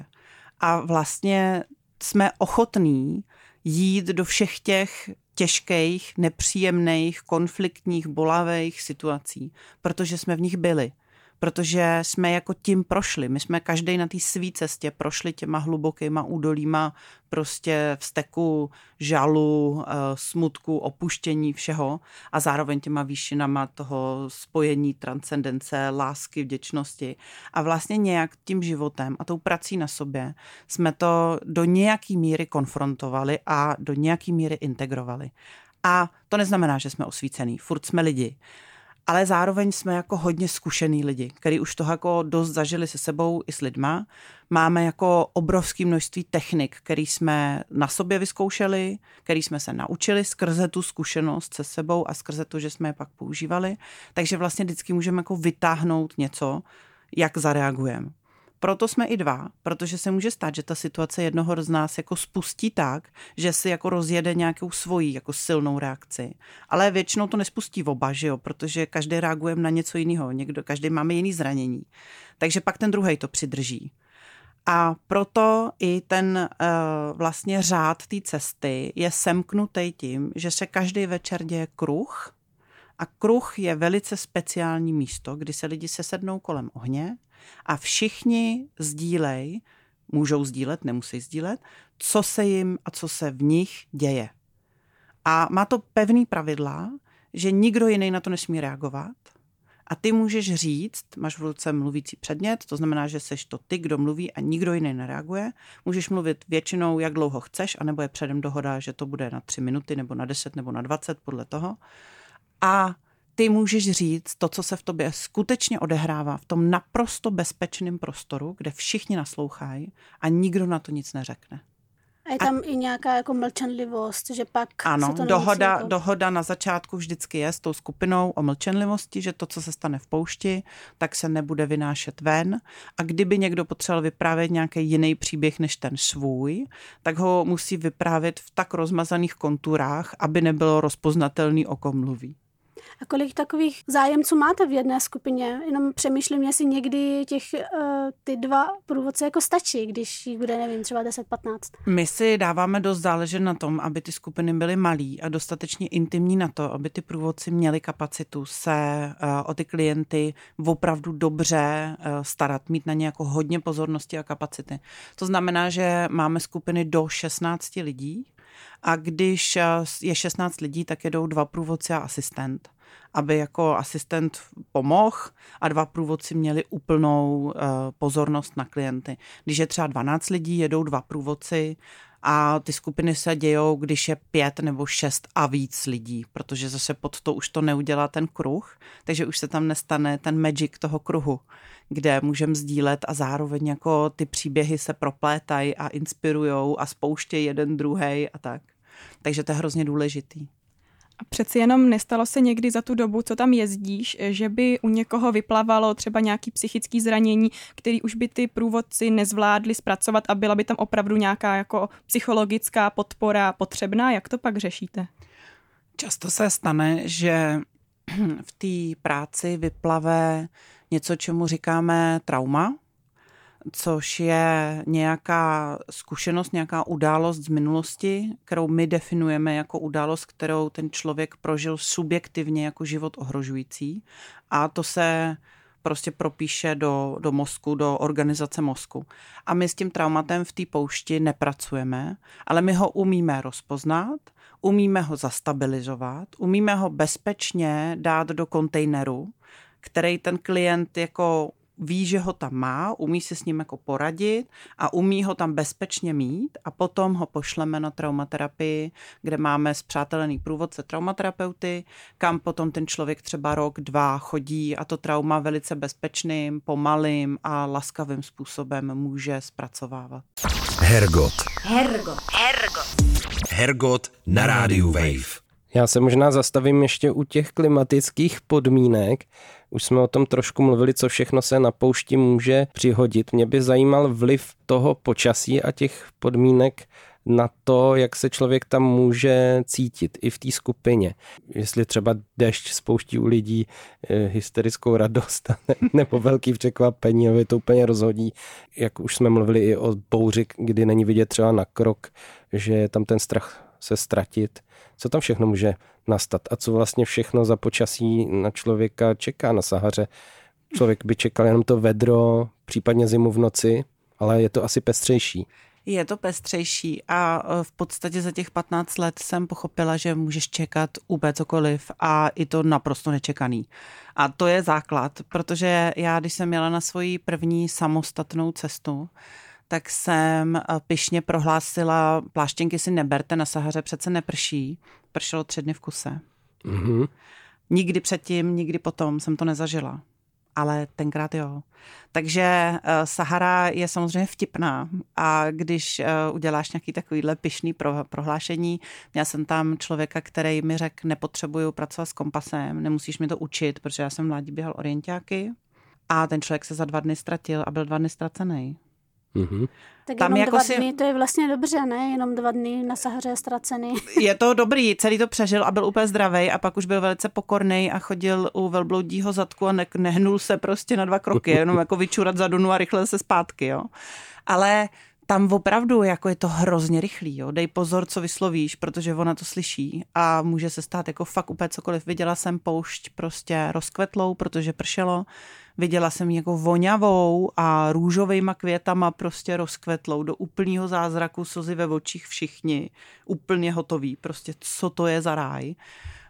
A vlastně jsme ochotní jít do všech těch těžkých, nepříjemných, konfliktních, bolavých situací, protože jsme v nich byli protože jsme jako tím prošli. My jsme každý na té své cestě prošli těma hlubokýma údolíma prostě vzteku, žalu, eh, smutku, opuštění všeho a zároveň těma výšinama toho spojení, transcendence, lásky, vděčnosti. A vlastně nějak tím životem a tou prací na sobě jsme to do nějaký míry konfrontovali a do nějaký míry integrovali. A to neznamená, že jsme osvícený, furt jsme lidi ale zároveň jsme jako hodně zkušený lidi, kteří už toho jako dost zažili se sebou i s lidma. Máme jako obrovské množství technik, který jsme na sobě vyzkoušeli, který jsme se naučili skrze tu zkušenost se sebou a skrze to, že jsme je pak používali. Takže vlastně vždycky můžeme jako vytáhnout něco, jak zareagujeme proto jsme i dva, protože se může stát, že ta situace jednoho z nás jako spustí tak, že si jako rozjede nějakou svoji jako silnou reakci. Ale většinou to nespustí v oba, že jo, protože každý reagujeme na něco jiného, někdo, každý máme jiný zranění. Takže pak ten druhý to přidrží. A proto i ten uh, vlastně řád té cesty je semknutý tím, že se každý večer děje kruh, a kruh je velice speciální místo, kdy se lidi sesednou kolem ohně a všichni sdílej, můžou sdílet, nemusí sdílet, co se jim a co se v nich děje. A má to pevný pravidla, že nikdo jiný na to nesmí reagovat. A ty můžeš říct, máš v ruce mluvící předmět, to znamená, že seš to ty, kdo mluví a nikdo jiný nereaguje. Můžeš mluvit většinou, jak dlouho chceš, anebo je předem dohoda, že to bude na tři minuty, nebo na deset, nebo na dvacet, podle toho. A ty můžeš říct to, co se v tobě skutečně odehrává v tom naprosto bezpečném prostoru, kde všichni naslouchají a nikdo na to nic neřekne. A je tam a... i nějaká jako mlčenlivost, že pak Ano, se to dohoda, jako... dohoda na začátku vždycky je s tou skupinou o mlčenlivosti, že to, co se stane v poušti, tak se nebude vynášet ven. A kdyby někdo potřeboval vyprávět nějaký jiný příběh než ten svůj, tak ho musí vyprávět v tak rozmazaných konturách, aby nebylo rozpoznatelný, o kom mluví. A kolik takových zájemců máte v jedné skupině? Jenom přemýšlím, jestli někdy těch uh, ty dva průvodce jako stačí, když jich bude, nevím, třeba 10-15. My si dáváme dost záležet na tom, aby ty skupiny byly malý a dostatečně intimní na to, aby ty průvodci měli kapacitu se uh, o ty klienty opravdu dobře uh, starat, mít na ně jako hodně pozornosti a kapacity. To znamená, že máme skupiny do 16 lidí, a když je 16 lidí, tak jedou dva průvodci a asistent aby jako asistent pomohl a dva průvodci měli úplnou eh, pozornost na klienty. Když je třeba 12 lidí, jedou dva průvodci a ty skupiny se dějou, když je pět nebo šest a víc lidí, protože zase pod to už to neudělá ten kruh, takže už se tam nestane ten magic toho kruhu, kde můžeme sdílet a zároveň jako ty příběhy se proplétají a inspirujou a spouštějí jeden druhý a tak. Takže to je hrozně důležitý. A přeci jenom nestalo se někdy za tu dobu, co tam jezdíš, že by u někoho vyplavalo třeba nějaký psychický zranění, který už by ty průvodci nezvládli zpracovat a byla by tam opravdu nějaká jako psychologická podpora potřebná? Jak to pak řešíte? Často se stane, že v té práci vyplave něco, čemu říkáme trauma, což je nějaká zkušenost, nějaká událost z minulosti, kterou my definujeme jako událost, kterou ten člověk prožil subjektivně jako život ohrožující. A to se prostě propíše do, do mozku, do organizace mozku. A my s tím traumatem v té poušti nepracujeme, ale my ho umíme rozpoznat, umíme ho zastabilizovat, umíme ho bezpečně dát do kontejneru, který ten klient jako ví, že ho tam má, umí si s ním jako poradit a umí ho tam bezpečně mít a potom ho pošleme na traumaterapii, kde máme zpřátelený průvodce traumaterapeuty, kam potom ten člověk třeba rok, dva chodí a to trauma velice bezpečným, pomalým a laskavým způsobem může zpracovávat. Hergot. Hergot. Hergot. Hergot na rádiu Wave. Já se možná zastavím ještě u těch klimatických podmínek. Už jsme o tom trošku mluvili, co všechno se na poušti může přihodit. Mě by zajímal vliv toho počasí a těch podmínek na to, jak se člověk tam může cítit i v té skupině. Jestli třeba dešť spouští u lidí eh, hysterickou radost nebo velký překvapení, je to úplně rozhodí. Jak už jsme mluvili i o bouři, kdy není vidět třeba na krok, že je tam ten strach se ztratit. Co tam všechno může nastat a co vlastně všechno za počasí na člověka čeká na Sahaře. Člověk by čekal jenom to vedro, případně zimu v noci, ale je to asi pestřejší. Je to pestřejší a e, v podstatě za těch 15 let jsem pochopila, že můžeš čekat úplně cokoliv a i to naprosto nečekaný. A to je základ, protože já, když jsem měla na svoji první samostatnou cestu, tak jsem e, pyšně prohlásila, pláštěnky si neberte, na Sahaře přece neprší. Pršelo tři dny v kuse. Mm-hmm. Nikdy předtím, nikdy potom jsem to nezažila ale tenkrát jo. Takže uh, Sahara je samozřejmě vtipná a když uh, uděláš nějaký takovýhle pišný pro, prohlášení, měl jsem tam člověka, který mi řekl, nepotřebuju pracovat s kompasem, nemusíš mi to učit, protože já jsem mládí běhal orientiáky a ten člověk se za dva dny ztratil a byl dva dny ztracený. Mm-hmm. Tak tam jenom jako dva si... dny, to je vlastně dobře, ne? Jenom dva dny na Sahaře je ztracený. Je to dobrý, celý to přežil a byl úplně zdravý a pak už byl velice pokorný a chodil u velbloudího zadku a ne- nehnul se prostě na dva kroky, jenom jako vyčurat za Dunu a rychle se zpátky, jo. Ale tam opravdu jako je to hrozně rychlý, jo. Dej pozor, co vyslovíš, protože ona to slyší a může se stát jako fakt úplně cokoliv. Viděla jsem poušť prostě rozkvetlou, protože pršelo Viděla jsem jako voňavou a růžovejma květama prostě rozkvetlou do úplného zázraku, slzy ve očích všichni, úplně hotový, prostě co to je za ráj.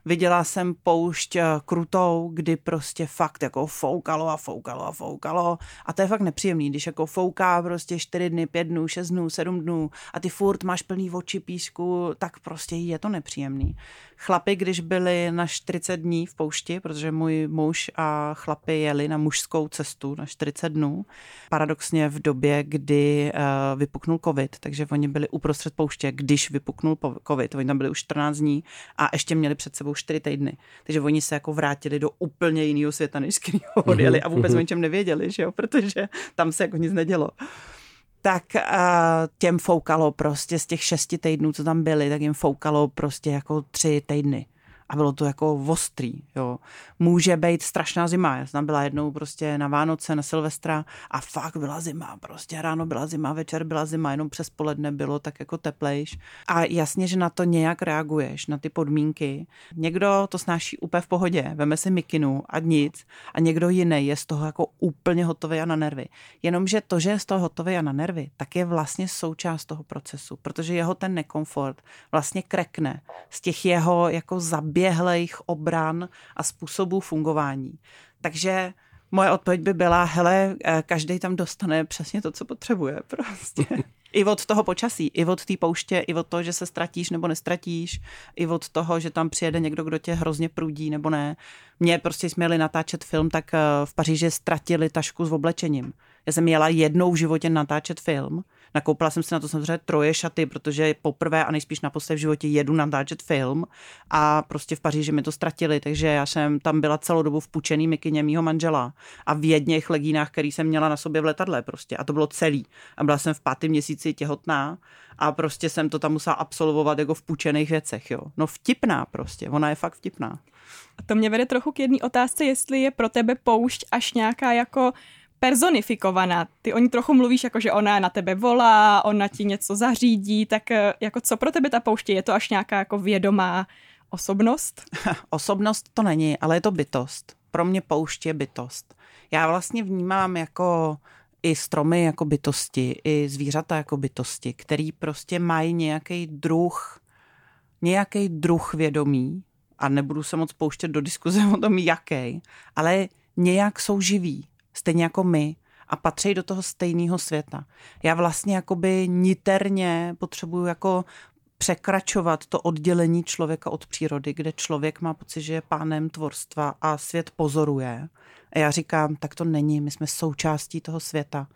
Viděla jsem poušť eh, krutou, kdy prostě fakt jako foukalo a foukalo a foukalo. A to je fakt nepříjemný, když jako fouká prostě 4 dny, 5 dnů, 6 dnů, 7 dnů a ty furt máš plný oči písku, tak prostě je to nepříjemný. Chlapi, když byli na 40 dní v poušti, protože můj muž a chlapi jeli na mužskou cestu na 40 dnů, paradoxně v době, kdy uh, vypuknul covid, takže oni byli uprostřed pouště, když vypuknul covid, oni tam byli už 14 dní a ještě měli před sebou 4 týdny. Takže oni se jako vrátili do úplně jiného světa, než z kterého odjeli a vůbec o ničem nevěděli, že jo? protože tam se jako nic nedělo tak uh, těm foukalo prostě z těch šesti týdnů, co tam byli, tak jim foukalo prostě jako tři týdny a bylo to jako ostrý, jo. Může být strašná zima, já jsem byla jednou prostě na Vánoce, na Silvestra a fakt byla zima, prostě ráno byla zima, večer byla zima, jenom přes poledne bylo tak jako teplejš a jasně, že na to nějak reaguješ, na ty podmínky. Někdo to snáší úplně v pohodě, veme si mikinu a nic a někdo jiný je z toho jako úplně hotový a na nervy. Jenomže to, že je z toho hotový a na nervy, tak je vlastně součást toho procesu, protože jeho ten nekomfort vlastně krekne z těch jeho jako zab proběhlých obran a způsobů fungování. Takže moje odpověď by byla, hele, eh, každý tam dostane přesně to, co potřebuje prostě. I od toho počasí, i od té pouště, i od toho, že se ztratíš nebo nestratíš, i od toho, že tam přijede někdo, kdo tě hrozně prudí nebo ne. Mě prostě jsme jeli natáčet film, tak eh, v Paříži ztratili tašku s oblečením. Já jsem jela jednou v životě natáčet film Nakoupila jsem si na to samozřejmě troje šaty, protože poprvé a nejspíš naposledy v životě jedu natáčet film a prostě v Paříži mi to ztratili, takže já jsem tam byla celou dobu v pučený mikině mýho manžela a v jedněch legínách, který jsem měla na sobě v letadle prostě a to bylo celý. A byla jsem v pátém měsíci těhotná a prostě jsem to tam musela absolvovat jako v pučených věcech, jo. No vtipná prostě, ona je fakt vtipná. A to mě vede trochu k jedné otázce, jestli je pro tebe poušť až nějaká jako personifikovaná. Ty o ní trochu mluvíš, jako že ona na tebe volá, ona ti něco zařídí, tak eh, jako co pro tebe ta pouště? Je to až nějaká jako vědomá osobnost? Osobnost to není, ale je to bytost. Pro mě pouště je bytost. Já vlastně vnímám jako i stromy jako bytosti, i zvířata jako bytosti, který prostě mají nějaký druh, nějaký druh vědomí a nebudu se moc pouštět do diskuze o tom, jaký, ale nějak jsou živí stejně jako my a patří do toho stejného světa. Já vlastně jakoby niterně potřebuju jako překračovat to oddělení člověka od přírody, kde člověk má pocit, že je pánem tvorstva a svět pozoruje. A já říkám, tak to není, my jsme součástí toho světa.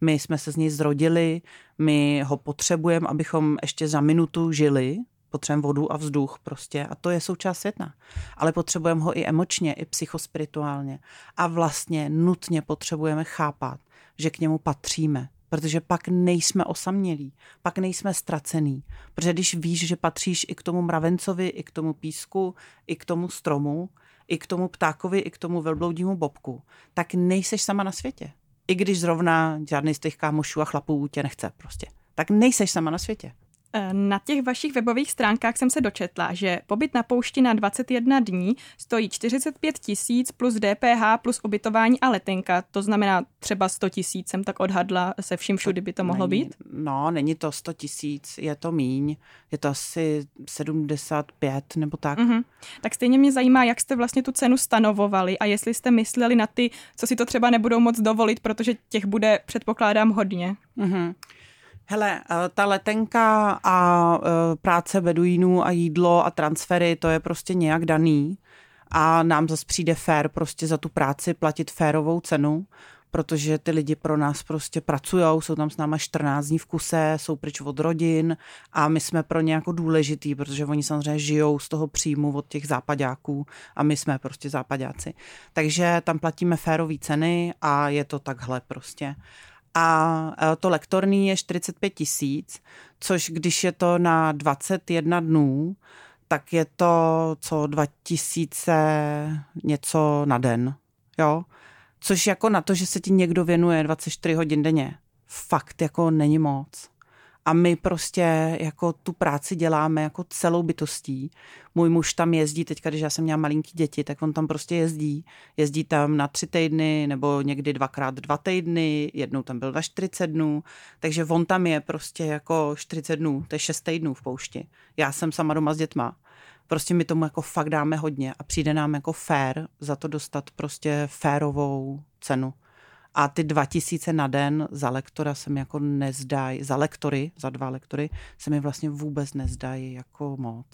My jsme se z něj zrodili, my ho potřebujeme, abychom ještě za minutu žili, potřebujeme vodu a vzduch prostě a to je součást světa. Ale potřebujeme ho i emočně, i psychospirituálně. A vlastně nutně potřebujeme chápat, že k němu patříme, protože pak nejsme osamělí, pak nejsme ztracený. Protože když víš, že patříš i k tomu mravencovi, i k tomu písku, i k tomu stromu, i k tomu ptákovi, i k tomu velbloudímu bobku, tak nejseš sama na světě. I když zrovna žádný z těch kámošů a chlapů tě nechce prostě. Tak nejseš sama na světě. Eh, na těch vašich webových stránkách jsem se dočetla, že pobyt na poušti na 21 dní stojí 45 tisíc plus DPH plus ubytování a letenka. To znamená třeba 100 tisíc jsem tak odhadla se vším všudy by to mohlo není, být? No, není to 100 tisíc, je to míň. Je to asi 75 nebo tak. Mm-hmm. Tak stejně mě zajímá, jak jste vlastně tu cenu stanovovali a jestli jste mysleli na ty, co si to třeba nebudou moc dovolit, protože těch bude, předpokládám, hodně. Mm-hmm. Hele, eh, ta letenka a eh, práce beduínů a jídlo a transfery, to je prostě nějak daný a nám zase přijde fér prostě za tu práci platit férovou cenu, protože ty lidi pro nás prostě pracují, jsou tam s náma 14 dní v kuse, jsou pryč od rodin a my jsme pro ně jako důležitý, protože oni samozřejmě žijou z toho příjmu od těch západáků a my jsme prostě západáci. Takže tam platíme férové ceny a je to takhle prostě a to lektorný je 45 tisíc, což když je to na 21 dnů, tak je to co 2000 něco na den, jo. Což jako na to, že se ti někdo věnuje 24 hodin denně, fakt jako není moc a my prostě jako tu práci děláme jako celou bytostí. Můj muž tam jezdí, teď když já jsem měla malinký děti, tak on tam prostě jezdí. Jezdí tam na tři týdny nebo někdy dvakrát dva týdny, jednou tam byl na 40 dnů, takže on tam je prostě jako 40 dnů, to je 6 týdnů v poušti. Já jsem sama doma s dětma. Prostě my tomu jako fakt dáme hodně a přijde nám jako fair za to dostat prostě férovou cenu. A ty 2000 na den za lektora se mi jako nezdají, za lektory, za dva lektory, se mi vlastně vůbec nezdají jako moc.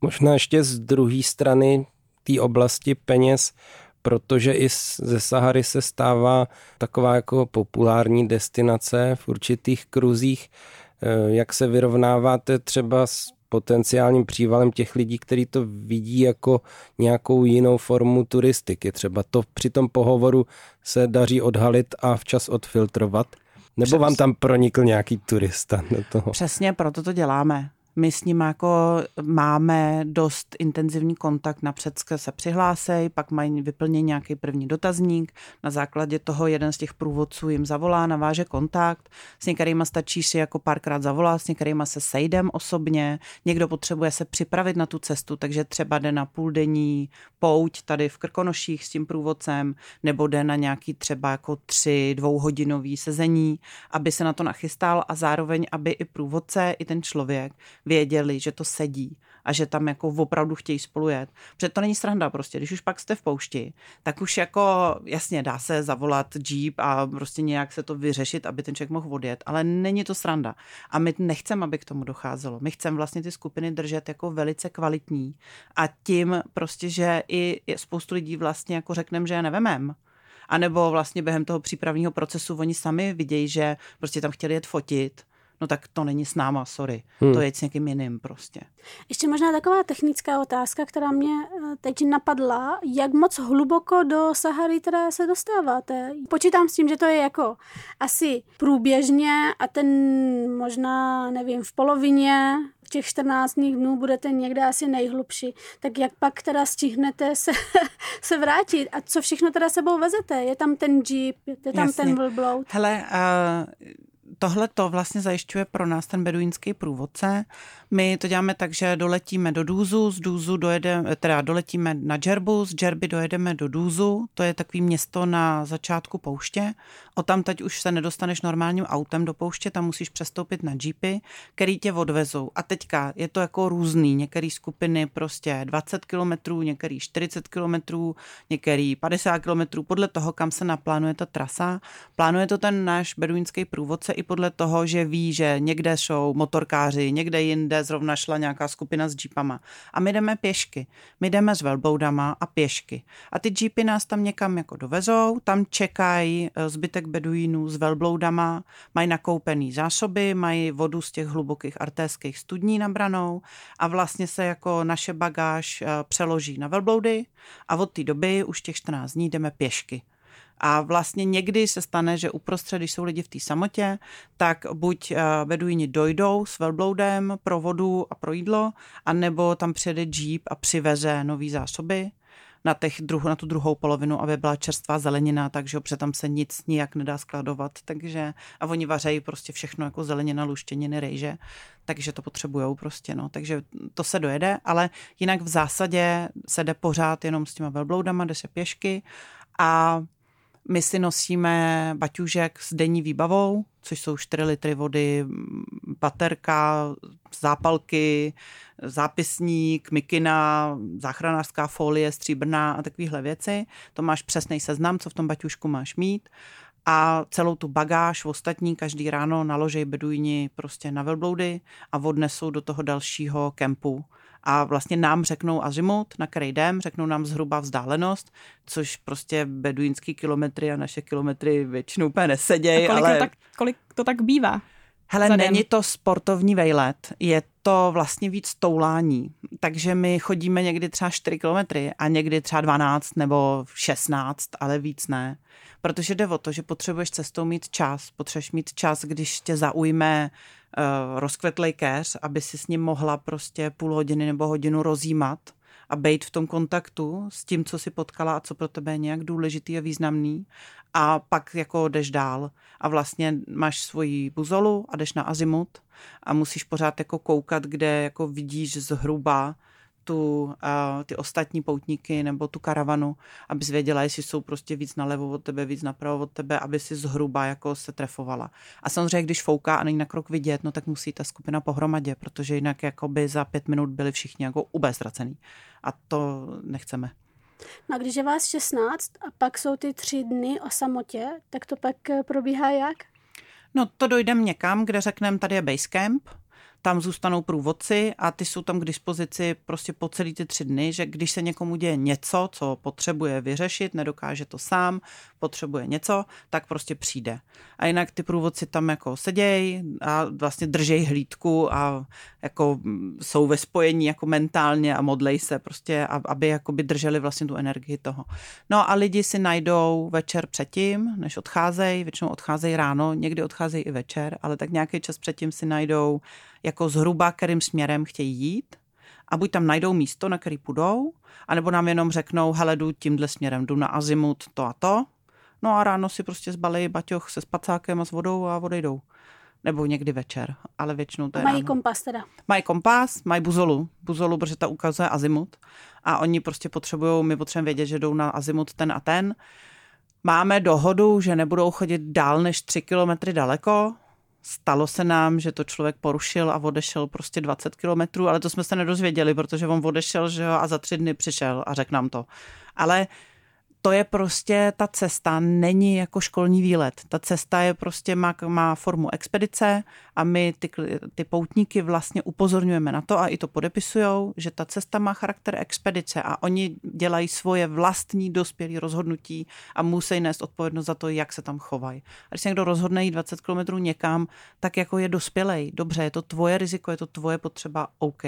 Možná ještě z druhé strany té oblasti peněz, protože i ze Sahary se stává taková jako populární destinace v určitých kruzích. Eh, jak se vyrovnáváte třeba s potenciálním přívalem těch lidí, kteří to vidí jako nějakou jinou formu turistiky. Třeba to při tom pohovoru se daří odhalit a včas odfiltrovat. Nebo Přes... vám tam pronikl nějaký turista do toho? Přesně proto to děláme. My s ním jako máme dost intenzivní kontakt, napřed se přihlásej, pak mají vyplnit nějaký první dotazník, na základě toho jeden z těch průvodců jim zavolá, naváže kontakt, s některýma stačí si jako párkrát zavolat, s některýma se sejdem osobně, někdo potřebuje se připravit na tu cestu, takže třeba jde na půldenní pouť tady v Krkonoších s tím průvodcem, nebo jde na nějaký třeba jako tři dvouhodinový sezení, aby se na to nachystal a zároveň, aby i průvodce, i ten člověk věděli, že to sedí a že tam jako opravdu chtějí spolu jet. Protože to není sranda prostě, když už pak jste v poušti, tak už jako jasně dá se zavolat jeep a prostě nějak se to vyřešit, aby ten člověk mohl odjet, ale není to sranda. A my nechceme, aby k tomu docházelo. My chceme vlastně ty skupiny držet jako velice kvalitní a tím prostě, že i spoustu lidí vlastně jako řekneme, že je nevemem, a nebo vlastně během toho přípravního procesu oni sami vidějí, že prostě tam chtěli jet fotit, no tak to není s náma, sorry. Hmm. To je s někým jiným prostě. Ještě možná taková technická otázka, která mě eh, teď napadla. Jak moc hluboko do Sahary teda se dostáváte? Počítám s tím, že to je jako asi průběžně a ten možná, nevím, v polovině v těch 14 dnů budete někde asi nejhlubší, tak jak pak teda stihnete se, se vrátit a co všechno teda sebou vezete? Je tam ten jeep, je tam Jasně. ten vlbloud? Hele, uh tohle to vlastně zajišťuje pro nás ten beduínský průvodce. My to děláme tak, že doletíme do Důzu, z Důzu dojedeme, teda doletíme na Džerbu, z Džerby dojedeme do Důzu, to je takový město na začátku pouště. O tam teď už se nedostaneš normálním autem do pouště, tam musíš přestoupit na jeepy, který tě odvezou. A teďka je to jako různý, některé skupiny prostě 20 kilometrů, některý 40 kilometrů, některý 50 kilometrů, podle toho, kam se naplánuje ta trasa. Plánuje to ten náš beduínský průvodce i podle toho, že ví, že někde jsou motorkáři, někde jinde zrovna šla nějaká skupina s jeepama. A my jdeme pěšky. My jdeme s velboudama a pěšky. A ty jeepy nás tam někam jako dovezou, tam čekají eh, zbytek beduínů s velbloudama, mají nakoupený zásoby, mají vodu z těch hlubokých artéských studní nabranou a vlastně se jako naše bagáž eh, přeloží na velbloudy a od té doby už těch 14 dní jdeme pěšky. A vlastně někdy se stane, že uprostřed, když jsou lidi v té samotě, tak buď eh, beduini dojdou s velbloudem pro vodu a pro jídlo, anebo tam přijede jeep a přiveze nový zásoby na, těch druh, na tu druhou polovinu, aby byla čerstvá zelenina, takže protože tam se nic nijak nedá skladovat. Takže, a oni vařejí prostě všechno jako zelenina, luštěniny, rejže, takže to potřebujou prostě, no. Takže to se dojede, ale jinak v zásadě se jde pořád jenom s těma velbloudama, jde se pěšky a my si nosíme baťužek s denní výbavou, což jsou 4 litry vody, baterka, zápalky, zápisník, mikina, záchranářská folie, stříbrná a takovéhle věci. To máš přesný seznam, co v tom baťušku máš mít a celou tu bagáž ostatní každý ráno naložej beduini prostě na velbloudy a odnesou do toho dalšího kempu a vlastně nám řeknou azimut, na který jdem, řeknou nám zhruba vzdálenost, což prostě beduínský kilometry a naše kilometry většinou úplně nesedějí. kolik, ale... to tak, kolik to tak bývá? Hele, není to sportovní vejlet, je to vlastně víc toulání. Takže my chodíme někdy třeba 4 kilometry a někdy třeba 12 nebo 16, ale víc ne. Protože jde o to, že potřebuješ cestou mít čas. Potřebuješ mít čas, když tě zaujme rozkvetlej keř, aby si s ním mohla prostě půl hodiny nebo hodinu rozjímat a být v tom kontaktu s tím, co si potkala a co pro tebe je nějak důležitý a významný. A pak jako jdeš dál a vlastně máš svoji buzolu a jdeš na azimut a musíš pořád jako koukat, kde jako vidíš zhruba tu, uh, ty ostatní poutníky nebo tu karavanu, aby věděla, jestli jsou prostě víc nalevo od tebe, víc napravo od tebe, aby si zhruba jako se trefovala. A samozřejmě, když fouká a není na krok vidět, no tak musí ta skupina pohromadě, protože jinak jako by za pět minut byli všichni jako úplně ztracený. A to nechceme. No a když je vás 16 a pak jsou ty tři dny o samotě, tak to pak eh, probíhá jak? No to dojdeme někam, kde řekneme, tady je basecamp, tam zůstanou průvodci a ty jsou tam k dispozici prostě po celý ty tři dny, že když se někomu děje něco, co potřebuje vyřešit, nedokáže to sám, potřebuje něco, tak prostě přijde. A jinak ty průvodci tam jako sedějí a vlastně držej hlídku a jako jsou ve spojení jako mentálně a modlej se prostě, aby jako by drželi vlastně tu energii toho. No a lidi si najdou večer předtím, než odcházejí, většinou odcházejí ráno, někdy odcházejí i večer, ale tak nějaký čas předtím si najdou jako zhruba, kterým směrem chtějí jít a buď tam najdou místo, na který půjdou, anebo nám jenom řeknou, hele, jdu tímhle směrem, jdu na azimut to a to, no a ráno si prostě zbalí baťoch se spacákem a s vodou a odejdou. Nebo někdy večer, ale většinou to je Mají ráno. kompas teda. Mají kompas, mají buzolu, buzolu, protože ta ukazuje azimut a oni prostě potřebují, my potřebujeme vědět, že jdou na azimut ten a ten. Máme dohodu, že nebudou chodit dál než tři kilometry daleko, Stalo se nám, že to člověk porušil a odešel prostě 20 kilometrů, ale to jsme se nedozvěděli, protože on odešel že jo, a za tři dny přišel a řekl nám to. Ale to je prostě, ta cesta není jako školní výlet. Ta cesta je prostě, má, má formu expedice a my ty, ty poutníky vlastně upozorňujeme na to a i to podepisujou, že ta cesta má charakter expedice a oni dělají svoje vlastní dospělé rozhodnutí a musí nést odpovědnost za to, jak se tam chovají. A když se někdo rozhodne jít 20 km někam, tak jako je dospělej. Dobře, je to tvoje riziko, je to tvoje potřeba, OK.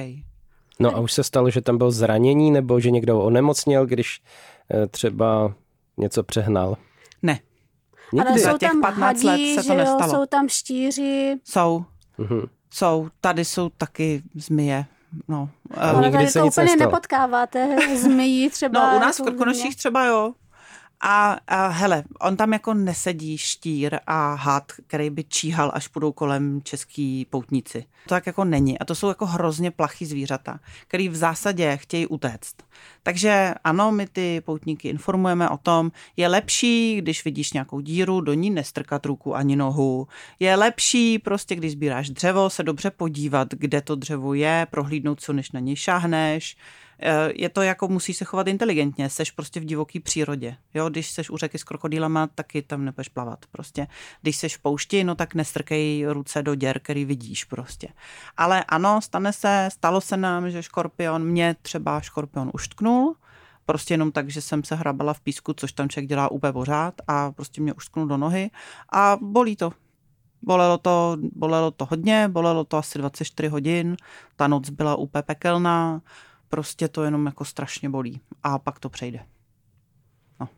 No a už se stalo, že tam byl zranění nebo že někdo onemocněl, když třeba něco přehnal? Ne. Nikdy. Ale jsou tam 15 hadí, let se to nestalo. jsou tam štíři. Jsou. Mm-hmm. Jsou. Tady jsou taky zmije. No. Ale nikdy se to nic úplně nestalo. nepotkáváte zmijí třeba. No u nás v jako Krkonoších třeba jo. A, a hele, on tam jako nesedí štír a had, který by číhal, až půjdou kolem český poutníci. To tak jako není. A to jsou jako hrozně plachý zvířata, který v zásadě chtějí utéct. Takže ano, my ty poutníky informujeme o tom, je lepší, když vidíš nějakou díru, do ní nestrkat ruku ani nohu. Je lepší prostě, když sbíráš dřevo, se dobře podívat, kde to dřevo je, prohlídnout co, než na něj šáhneš je to jako musí se chovat inteligentně, seš prostě v divoké přírodě. Jo, když seš u řeky s krokodýlama, taky tam nebudeš plavat prostě. Když seš v poušti, no tak nestrkej ruce do děr, který vidíš prostě. Ale ano, stane se, stalo se nám, že škorpion, mě třeba škorpion uštknul, prostě jenom tak, že jsem se hrabala v písku, což tam člověk dělá úplně pořád a prostě mě uštknul do nohy a bolí to. Bolelo to, bolelo to hodně, bolelo to asi 24 hodin, ta noc byla úplně pekelná, prostě to jenom jako strašně bolí a pak to přejde. No.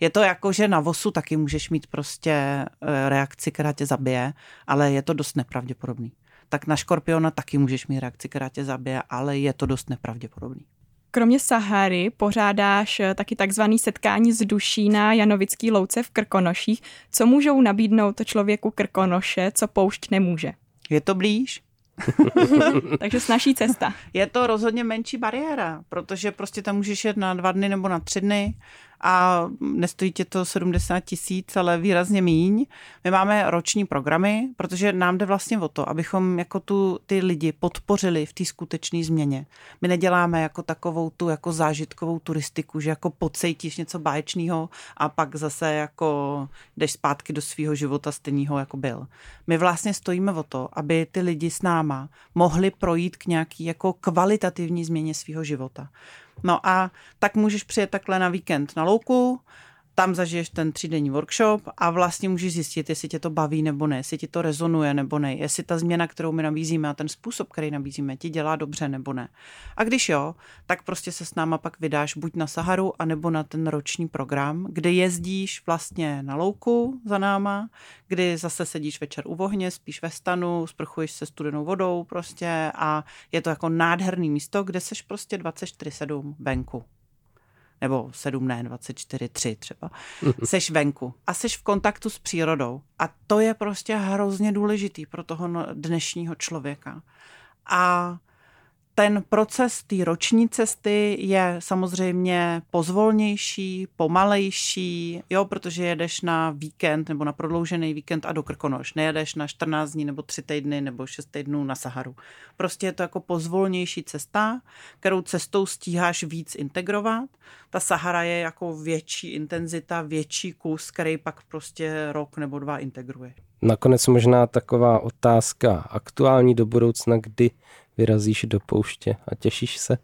Je to jako, že na vosu taky můžeš mít prostě eh, reakci, která tě zabije, ale je to dost nepravděpodobný. Tak na škorpiona taky můžeš mít reakci, která tě zabije, ale je to dost nepravděpodobný. Kromě Sahary pořádáš eh, taky takzvaný setkání z duší na Janovický louce v Krkonoších. Co můžou nabídnout člověku Krkonoše, co poušť nemůže? Je to blíž? Takže snaží cesta. Je to rozhodně menší bariéra, protože prostě tam můžeš jet na dva dny nebo na tři dny a nestojí tě to 70 tisíc, ale výrazně míň. My máme roční programy, protože nám jde vlastně o to, abychom jako tu ty lidi podpořili v té skutečné změně. My neděláme jako takovou tu jako zážitkovou turistiku, že jako pocejtíš něco báječného a pak zase jako jdeš zpátky do svého života stejného, jako byl. My vlastně stojíme o to, aby ty lidi s náma mohli projít k nějaký jako kvalitativní změně svého života. No a tak můžeš přijet takhle na víkend na louku, tam zažiješ ten třídenní workshop a vlastně můžeš zjistit, jestli tě to baví nebo ne, jestli ti to rezonuje nebo ne, jestli ta změna, kterou my nabízíme a ten způsob, který nabízíme, ti dělá dobře nebo ne. A když jo, tak prostě se s náma pak vydáš buď na Saharu, anebo na ten roční program, kde jezdíš vlastně na louku za náma, kdy zase sedíš večer u ohně, spíš ve stanu, sprchuješ se studenou vodou prostě a je to jako nádherný místo, kde seš prostě 24-7 venku nebo 7 ne, 24, 3 třeba, seš venku a seš v kontaktu s přírodou. A to je prostě hrozně důležitý pro toho no, dnešního člověka. A ten proces té roční cesty je samozřejmě pozvolnější, pomalejší, jo, protože jedeš na víkend nebo na prodloužený víkend a do Krkonoš. Nejedeš na 14 dní nebo 3 týdny nebo 6 týdnů na Saharu. Prostě je to jako pozvolnější cesta, kterou cestou stíháš víc integrovat. Ta Sahara je jako větší intenzita, větší kus, který pak prostě rok nebo dva integruje. Nakonec možná taková otázka aktuální do budoucna, kdy vyrazíš do pouště a těšíš se?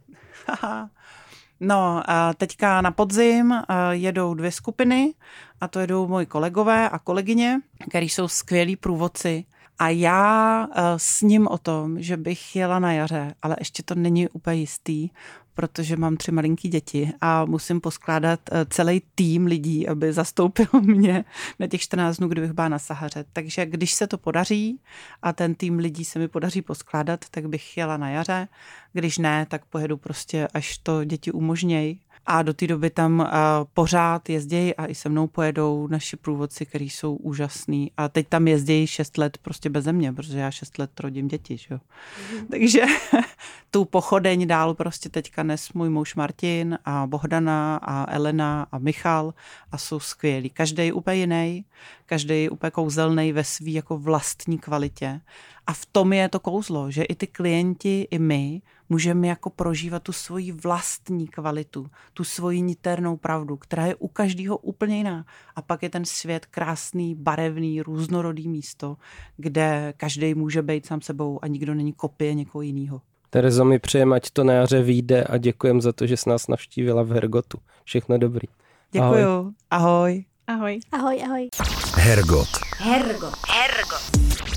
No, teďka na podzim jedou dvě skupiny a to jedou moji kolegové a kolegyně, kteří jsou skvělí průvodci a já s ním o tom, že bych jela na jaře, ale ještě to není úplně jistý, protože mám tři malinký děti a musím poskládat eh, celý tým lidí, aby zastoupil mě na těch 14 dnů, kdybych byla na Sahaře. Takže když se to podaří a ten tým lidí se mi podaří poskládat, tak bych jela na jaře. Když ne, tak pojedu prostě, až to děti umožnějí a do té doby tam uh, pořád jezdějí a i se mnou pojedou naši průvodci, kteří jsou úžasní. A teď tam jezdějí šest let prostě bez mě, protože já šest let rodím děti. Že? Mm. Takže tu pochodeň dál prostě teďka nes můj muž Martin a Bohdana a Elena a Michal a jsou skvělí. Každý úplně jiný, každý úplně kouzelný ve svý jako vlastní kvalitě. A v tom je to kouzlo, že i ty klienti, i my můžeme jako prožívat tu svoji vlastní kvalitu, tu svoji niternou pravdu, která je u každého úplně jiná. A pak je ten svět krásný, barevný, různorodý místo, kde každý může být sám sebou a nikdo není kopie někoho jiného. Terezo, mi přejeme, ať to na jaře vyjde a děkujem za to, že jsi nás navštívila v Hergotu. Všechno dobrý. Děkuju. Ahoj. Ahoj. Ahoj, ahoj. Hergot. Hergot. Hergot.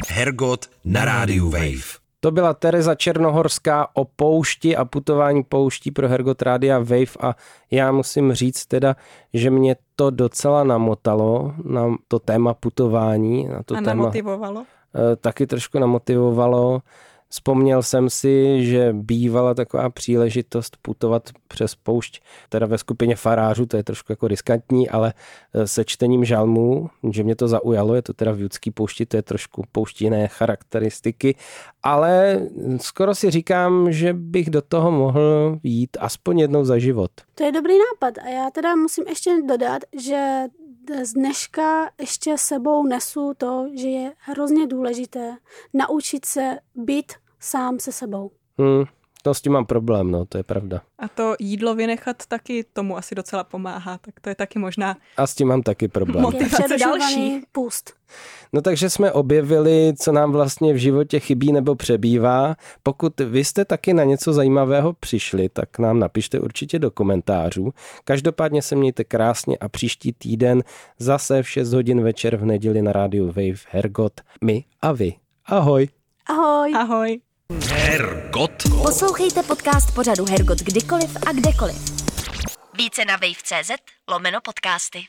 Hergot na rádiu Wave. To byla Tereza Černohorská o poušti a putování pouští pro Hergot Rádia Wave a já musím říct teda, že mě to docela namotalo na to téma putování. Na to a téma, namotivovalo? Eh, taky trošku namotivovalo. Vzpomněl jsem si, že bývala taková příležitost putovat přes poušť, teda ve skupině farářů, to je trošku jako riskantní, ale eh, se čtením žalmů, že mě to zaujalo, je to teda v judský poušti, to je trošku pouštinné charakteristiky, ale skoro si říkám, že bych do toho mohl jít aspoň jednou za život. To je dobrý nápad a já teda musím ještě dodat, že z dneška ještě sebou nesu to, že je hrozně důležité naučit se být sám se sebou. Hmm, to s tím mám problém, no, to je pravda. A to jídlo vynechat taky tomu asi docela pomáhá, tak to je taky možná A s tím mám taky problém. motivace další. pust. No takže jsme objevili, co nám vlastně v životě chybí nebo přebývá. Pokud vy jste taky na něco zajímavého přišli, tak nám napište určitě do komentářů. Každopádně se mějte krásně a příští týden zase v 6 hodin večer v neděli na rádiu Wave Hergot. My a vy. Ahoj. Ahoj. Ahoj. Hergot. Poslouchejte podcast pořadu Hergot kdykoliv a kdekoliv. Více na wave.cz lomeno podcasty.